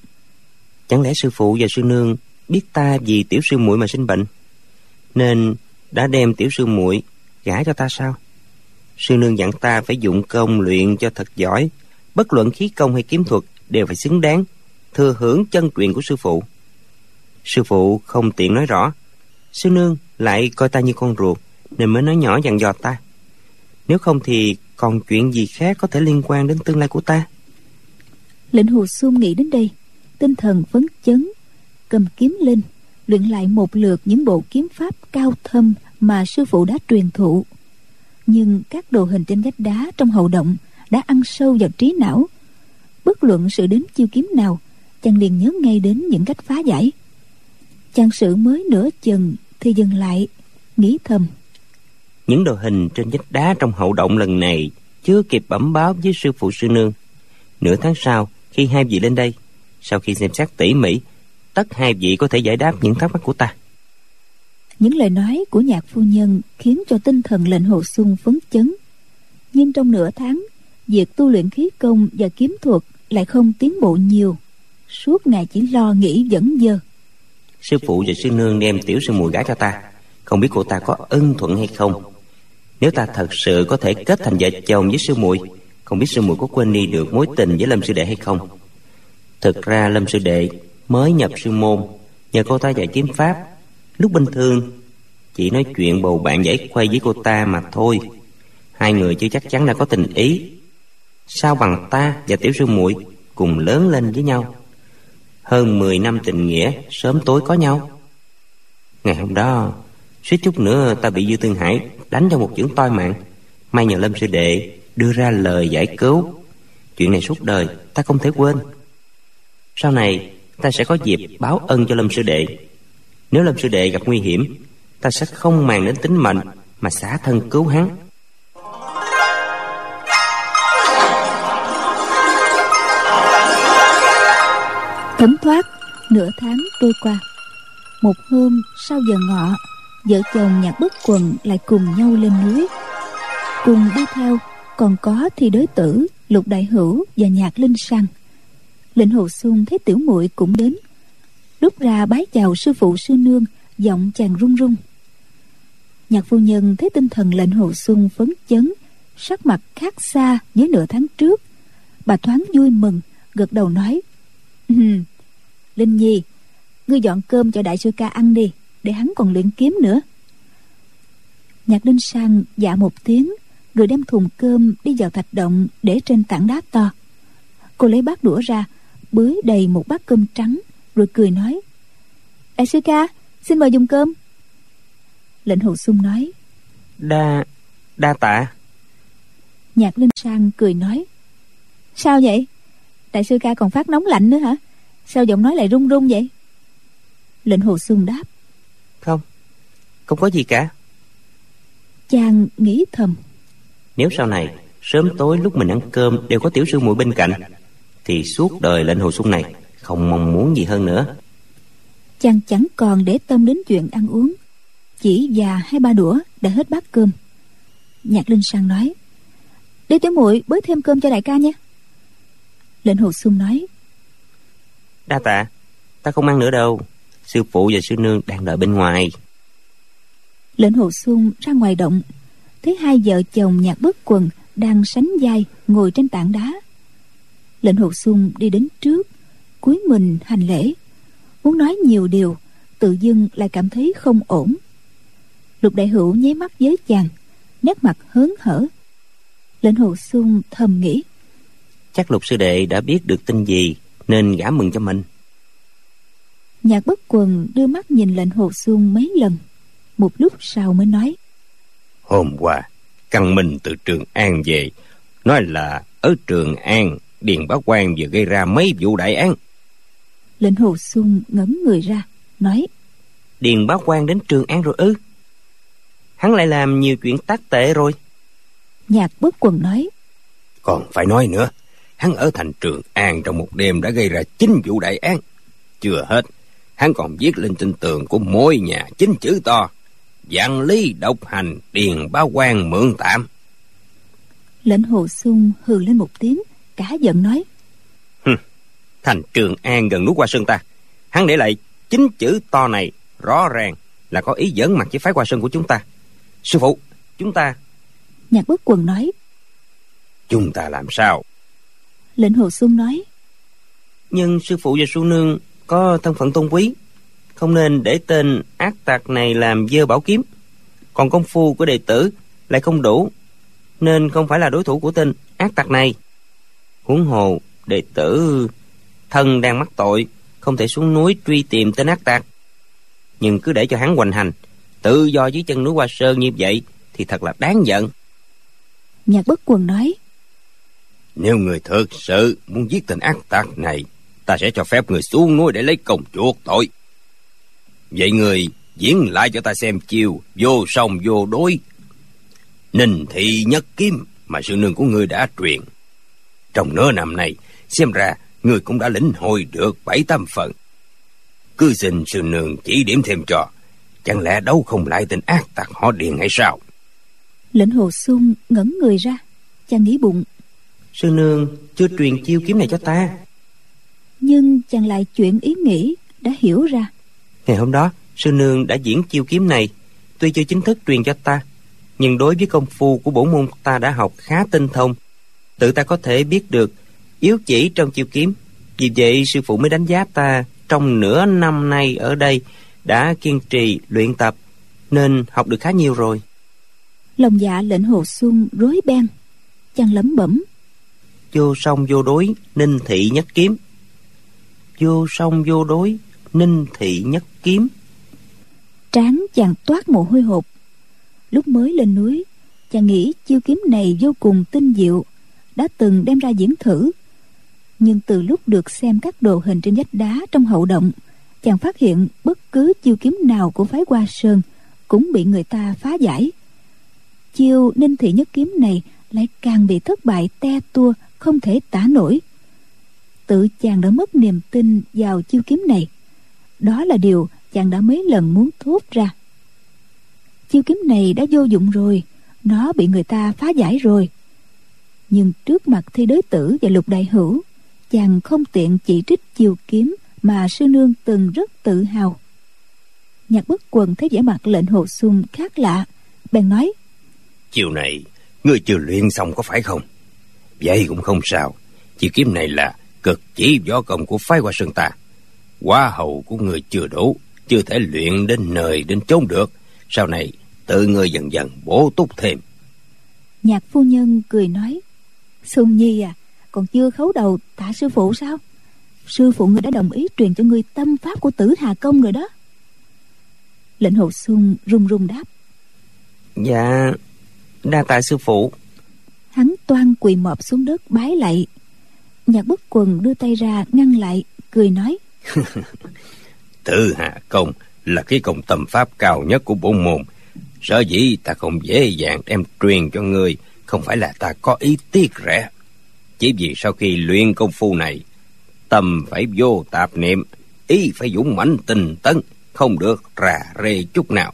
Chẳng lẽ sư phụ và sư nương biết ta vì tiểu sư muội mà sinh bệnh? Nên đã đem tiểu sư muội gả cho ta sao? Sư nương dặn ta phải dụng công luyện cho thật giỏi. Bất luận khí công hay kiếm thuật đều phải xứng đáng, thừa hưởng chân truyền của sư phụ. Sư phụ không tiện nói rõ. Sư nương lại coi ta như con ruột, nên mới nói nhỏ dặn dò ta. Nếu không thì còn chuyện gì khác có thể liên quan đến tương lai của ta? Lệnh hồ xuông nghĩ đến đây, tinh thần phấn chấn, cầm kiếm lên, luyện lại một lượt những bộ kiếm pháp cao thâm mà sư phụ đã truyền thụ. Nhưng các đồ hình trên vách đá trong hậu động đã ăn sâu vào trí não. Bất luận sự đến chiêu kiếm nào, chàng liền nhớ ngay đến những cách phá giải. Chàng sự mới nửa chừng thì dừng lại nghĩ thầm. Những đồ hình trên vách đá trong hậu động lần này chưa kịp bẩm báo với sư phụ sư nương. Nửa tháng sau khi hai vị lên đây sau khi xem xét tỉ mỉ tất hai vị có thể giải đáp những thắc mắc của ta. Những lời nói của nhạc phu nhân khiến cho tinh thần lệnh hồ xuân phấn chấn. Nhưng trong nửa tháng việc tu luyện khí công và kiếm thuật lại không tiến bộ nhiều. Suốt ngày chỉ lo nghĩ dẫn dơ sư phụ và sư nương đem tiểu sư muội gái cho ta. Không biết cô ta có ân thuận hay không? Nếu ta thật sự có thể kết thành vợ chồng với sư muội, không biết sư muội có quên đi được mối tình với lâm sư đệ hay không? Thực ra lâm sư đệ mới nhập sư môn, nhờ cô ta dạy kiếm pháp. Lúc bình thường, chỉ nói chuyện bầu bạn giải khuây với cô ta mà thôi. Hai người chưa chắc chắn đã có tình ý. Sao bằng ta và tiểu sư muội cùng lớn lên với nhau? Hơn 10 năm tình nghĩa, sớm tối có nhau. Ngày hôm đó, suýt chút nữa ta bị dư tương hải đánh cho một chưởng toi mạng. May nhờ lâm sư đệ đưa ra lời giải cứu. Chuyện này suốt đời, ta không thể quên. Sau này, ta sẽ có dịp báo ân cho lâm sư đệ. Nếu lâm sư đệ gặp nguy hiểm, ta sẽ không màng đến tính mệnh mà xả thân cứu hắn. Thấm thoát, nửa tháng trôi qua. Một hôm, sau giờ ngọ, vợ chồng nhạc bất quần lại cùng nhau lên núi. Cùng đi theo, còn có thi đối tử, lục đại hữu và nhạc linh sang. Lệnh hồ xuân thấy tiểu muội cũng đến. Lúc ra bái chào sư phụ, sư nương, giọng chàng run run. Nhạc phu nhân thấy tinh thần lệnh hồ xuân phấn chấn, sắc mặt khác xa với nửa tháng trước. Bà thoáng vui mừng, gật đầu nói linh nhi ngươi dọn cơm cho đại sư ca ăn đi để hắn còn luyện kiếm nữa. Nhạc linh sang dạ một tiếng rồi đem thùng cơm đi vào thạch động để trên tảng đá to. Cô lấy bát đũa ra bới đầy một bát cơm trắng rồi cười nói đại sư ca xin mời dùng cơm. Lệnh hồ sung nói đa đa tạ. Nhạc linh sang cười nói sao vậy? Đại sư ca còn phát nóng lạnh nữa hả sao giọng nói lại run run vậy? Lệnh hồ sung đáp. Không không có gì cả. Chàng nghĩ thầm. Nếu sau này sớm tối lúc mình ăn cơm đều có tiểu sư muội bên cạnh thì suốt đời lệnh hồ sung này không mong muốn gì hơn nữa. Chàng chẳng còn để tâm đến chuyện ăn uống. Chỉ già hai ba đũa đã hết bát cơm. Nhạc linh sang nói để tiểu muội bới thêm cơm cho đại ca nhé lệnh hồ sung nói đa tạ. Ta không ăn nữa đâu. Sư phụ và sư nương đang đợi bên ngoài. Lệnh hồ sung ra ngoài động. Thấy hai vợ chồng nhạc bất quần đang sánh vai ngồi trên tảng đá. Lệnh hồ sung đi đến trước. Cúi mình hành lễ. Muốn nói nhiều điều tự dưng lại cảm thấy không ổn. Lục đại hữu nháy mắt với chàng nét mặt hớn hở. Lệnh hồ sung thầm nghĩ chắc lục sư đệ đã biết được tin gì nên gả mừng cho mình. Nhạc bất quần đưa mắt nhìn lệnh hồ sung mấy lần. Một lúc sau mới nói. Hôm qua căn minh từ trường an về nói là ở trường an điền bá quan vừa gây ra mấy vụ đại án. Lệnh hồ sung ngẩn người ra nói. Điền bá quan đến trường an rồi ư? Hắn lại làm nhiều chuyện tác tệ rồi. Nhạc bất quần nói. Còn phải nói nữa hắn ở thành trường an trong một đêm đã gây ra chín vụ đại án. Chưa hết hắn còn viết lên trên tường của mỗi nhà chín chữ to dạng lý độc hành điền bá quan mượn tạm. Lệnh hồ sung hừ lên một tiếng cả giận nói thành trường an gần núi qua sơn ta. Hắn để lại chín chữ to này rõ ràng là có ý dẫn mặt với phái qua sơn của chúng ta. Sư phụ chúng ta nhạc bất quần nói chúng ta làm sao lệnh hồ sung nói. Nhưng sư phụ và su nương có thân phận tôn quý không nên để tên ác tặc này làm dơ bảo kiếm. Còn công phu của đệ tử lại không đủ nên không phải là đối thủ của tên ác tặc này. Huống hồ đệ tử thân đang mắc tội không thể xuống núi truy tìm tên ác tặc. Nhưng cứ để cho hắn hoành hành tự do dưới chân núi hoa sơn như vậy thì thật là đáng giận. Nhạc bất quần nói nếu người thực sự muốn giết tên ác tặc này, ta sẽ cho phép người xuống núi để lấy công chuộc tội. Vậy người diễn lại cho ta xem chiêu vô song vô đối. Ninh thị nhất kiếm mà sư nương của ngươi đã truyền. Trong nửa năm này, xem ra ngươi cũng đã lĩnh hội được bảy tam phần. Cứ xin sư nương chỉ điểm thêm cho, chẳng lẽ đấu không lại tên ác tặc họ điền hay sao? Lệnh hồ sung ngẩn người ra, chàng nghĩ bụng sư nương chưa truyền chiêu kiếm này cho ta. Nhưng chàng lại chuyển ý nghĩ đã hiểu ra. Ngày hôm đó sư nương đã diễn chiêu kiếm này. Tuy chưa chính thức truyền cho ta nhưng đối với công phu của bổn môn ta đã học khá tinh thông. Tự ta có thể biết được yếu chỉ trong chiêu kiếm. Vì vậy sư phụ mới đánh giá ta trong nửa năm nay ở đây đã kiên trì luyện tập nên học được khá nhiều rồi. Lòng dạ lệnh hồ xuân rối beng chàng lẩm bẩm vô song vô đối, ninh thị nhất kiếm. Vô song vô đối, ninh thị nhất kiếm. Trán chàng toát mồ hôi hột. Lúc mới lên núi, chàng nghĩ chiêu kiếm này vô cùng tinh diệu, đã từng đem ra diễn thử. Nhưng từ lúc được xem các đồ hình trên vách đá trong hậu động, chàng phát hiện bất cứ chiêu kiếm nào của phái hoa sơn cũng bị người ta phá giải. Chiêu ninh thị nhất kiếm này lại càng bị thất bại te tua không thể tả nổi. Tự chàng đã mất niềm tin vào chiêu kiếm này. Đó là điều chàng đã mấy lần muốn thốt ra. Chiêu kiếm này đã vô dụng rồi, nó bị người ta phá giải rồi. Nhưng trước mặt thi đối tử và lục đại hữu, chàng không tiện chỉ trích chiêu kiếm mà sư nương từng rất tự hào. Nhạc bất quần thấy vẻ mặt lệnh hồ xuân khác lạ, bèn nói chiều này, ngươi chưa luyện xong có phải không? Vậy cũng không sao. Chiêu kiếm này là cực chỉ võ công của phái hoa sơn ta. Quá hậu của người chưa đủ chưa thể luyện đến nơi đến chốn được. Sau này tự ngươi dần dần bổ túc thêm. Nhạc phu nhân cười nói xuân nhi à còn chưa khấu đầu tạ sư phụ sao? Sư phụ ngươi đã đồng ý truyền cho ngươi tâm pháp của tử hà công rồi đó. Lệnh hồ xuân run run đáp dạ đa tạ sư phụ hắn toan quỳ mọp xuống đất bái lạy. Nhạc bất quần đưa tay ra ngăn lại, cười nói. Tử hà công là cái công tâm pháp cao nhất của bổ môn. Sở dĩ ta không dễ dàng đem truyền cho ngươi không phải là ta có ý tiếc rẻ. Chỉ vì sau khi luyện công phu này, tâm phải vô tạp niệm, ý phải dũng mãnh tinh tấn, không được rà rê chút nào.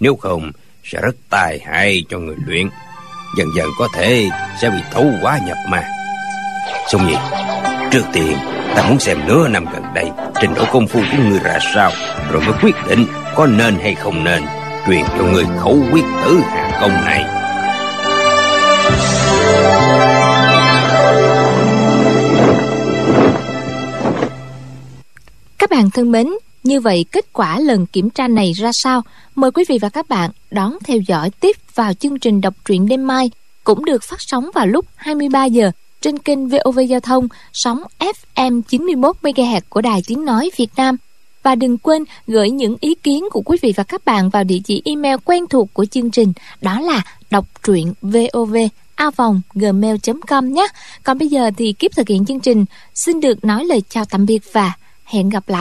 Nếu không, sẽ rất tai hại cho người luyện dần dần có thể sẽ bị thấu quá nhập ma. Xong nhi trước tiên ta muốn xem nửa năm gần đây trình độ công phu của người ra sao rồi mới quyết định có nên hay không nên truyền cho người khẩu quyết tử hạ công này. Các bạn thân mến, như vậy, kết quả lần kiểm tra này ra sao? Mời quý vị và các bạn đón theo dõi tiếp vào chương trình đọc truyện đêm mai, cũng được phát sóng vào lúc 23 giờ trên kênh VOV Giao thông, sóng FM 91 MHz của Đài Tiếng nói Việt Nam. Và đừng quên gửi những ý kiến của quý vị và các bạn vào địa chỉ email quen thuộc của chương trình, đó là đọc truyện vov a vòng gmail.com nhé. Còn bây giờ thì kiếp thực hiện chương trình xin được nói lời chào tạm biệt và hẹn gặp lại.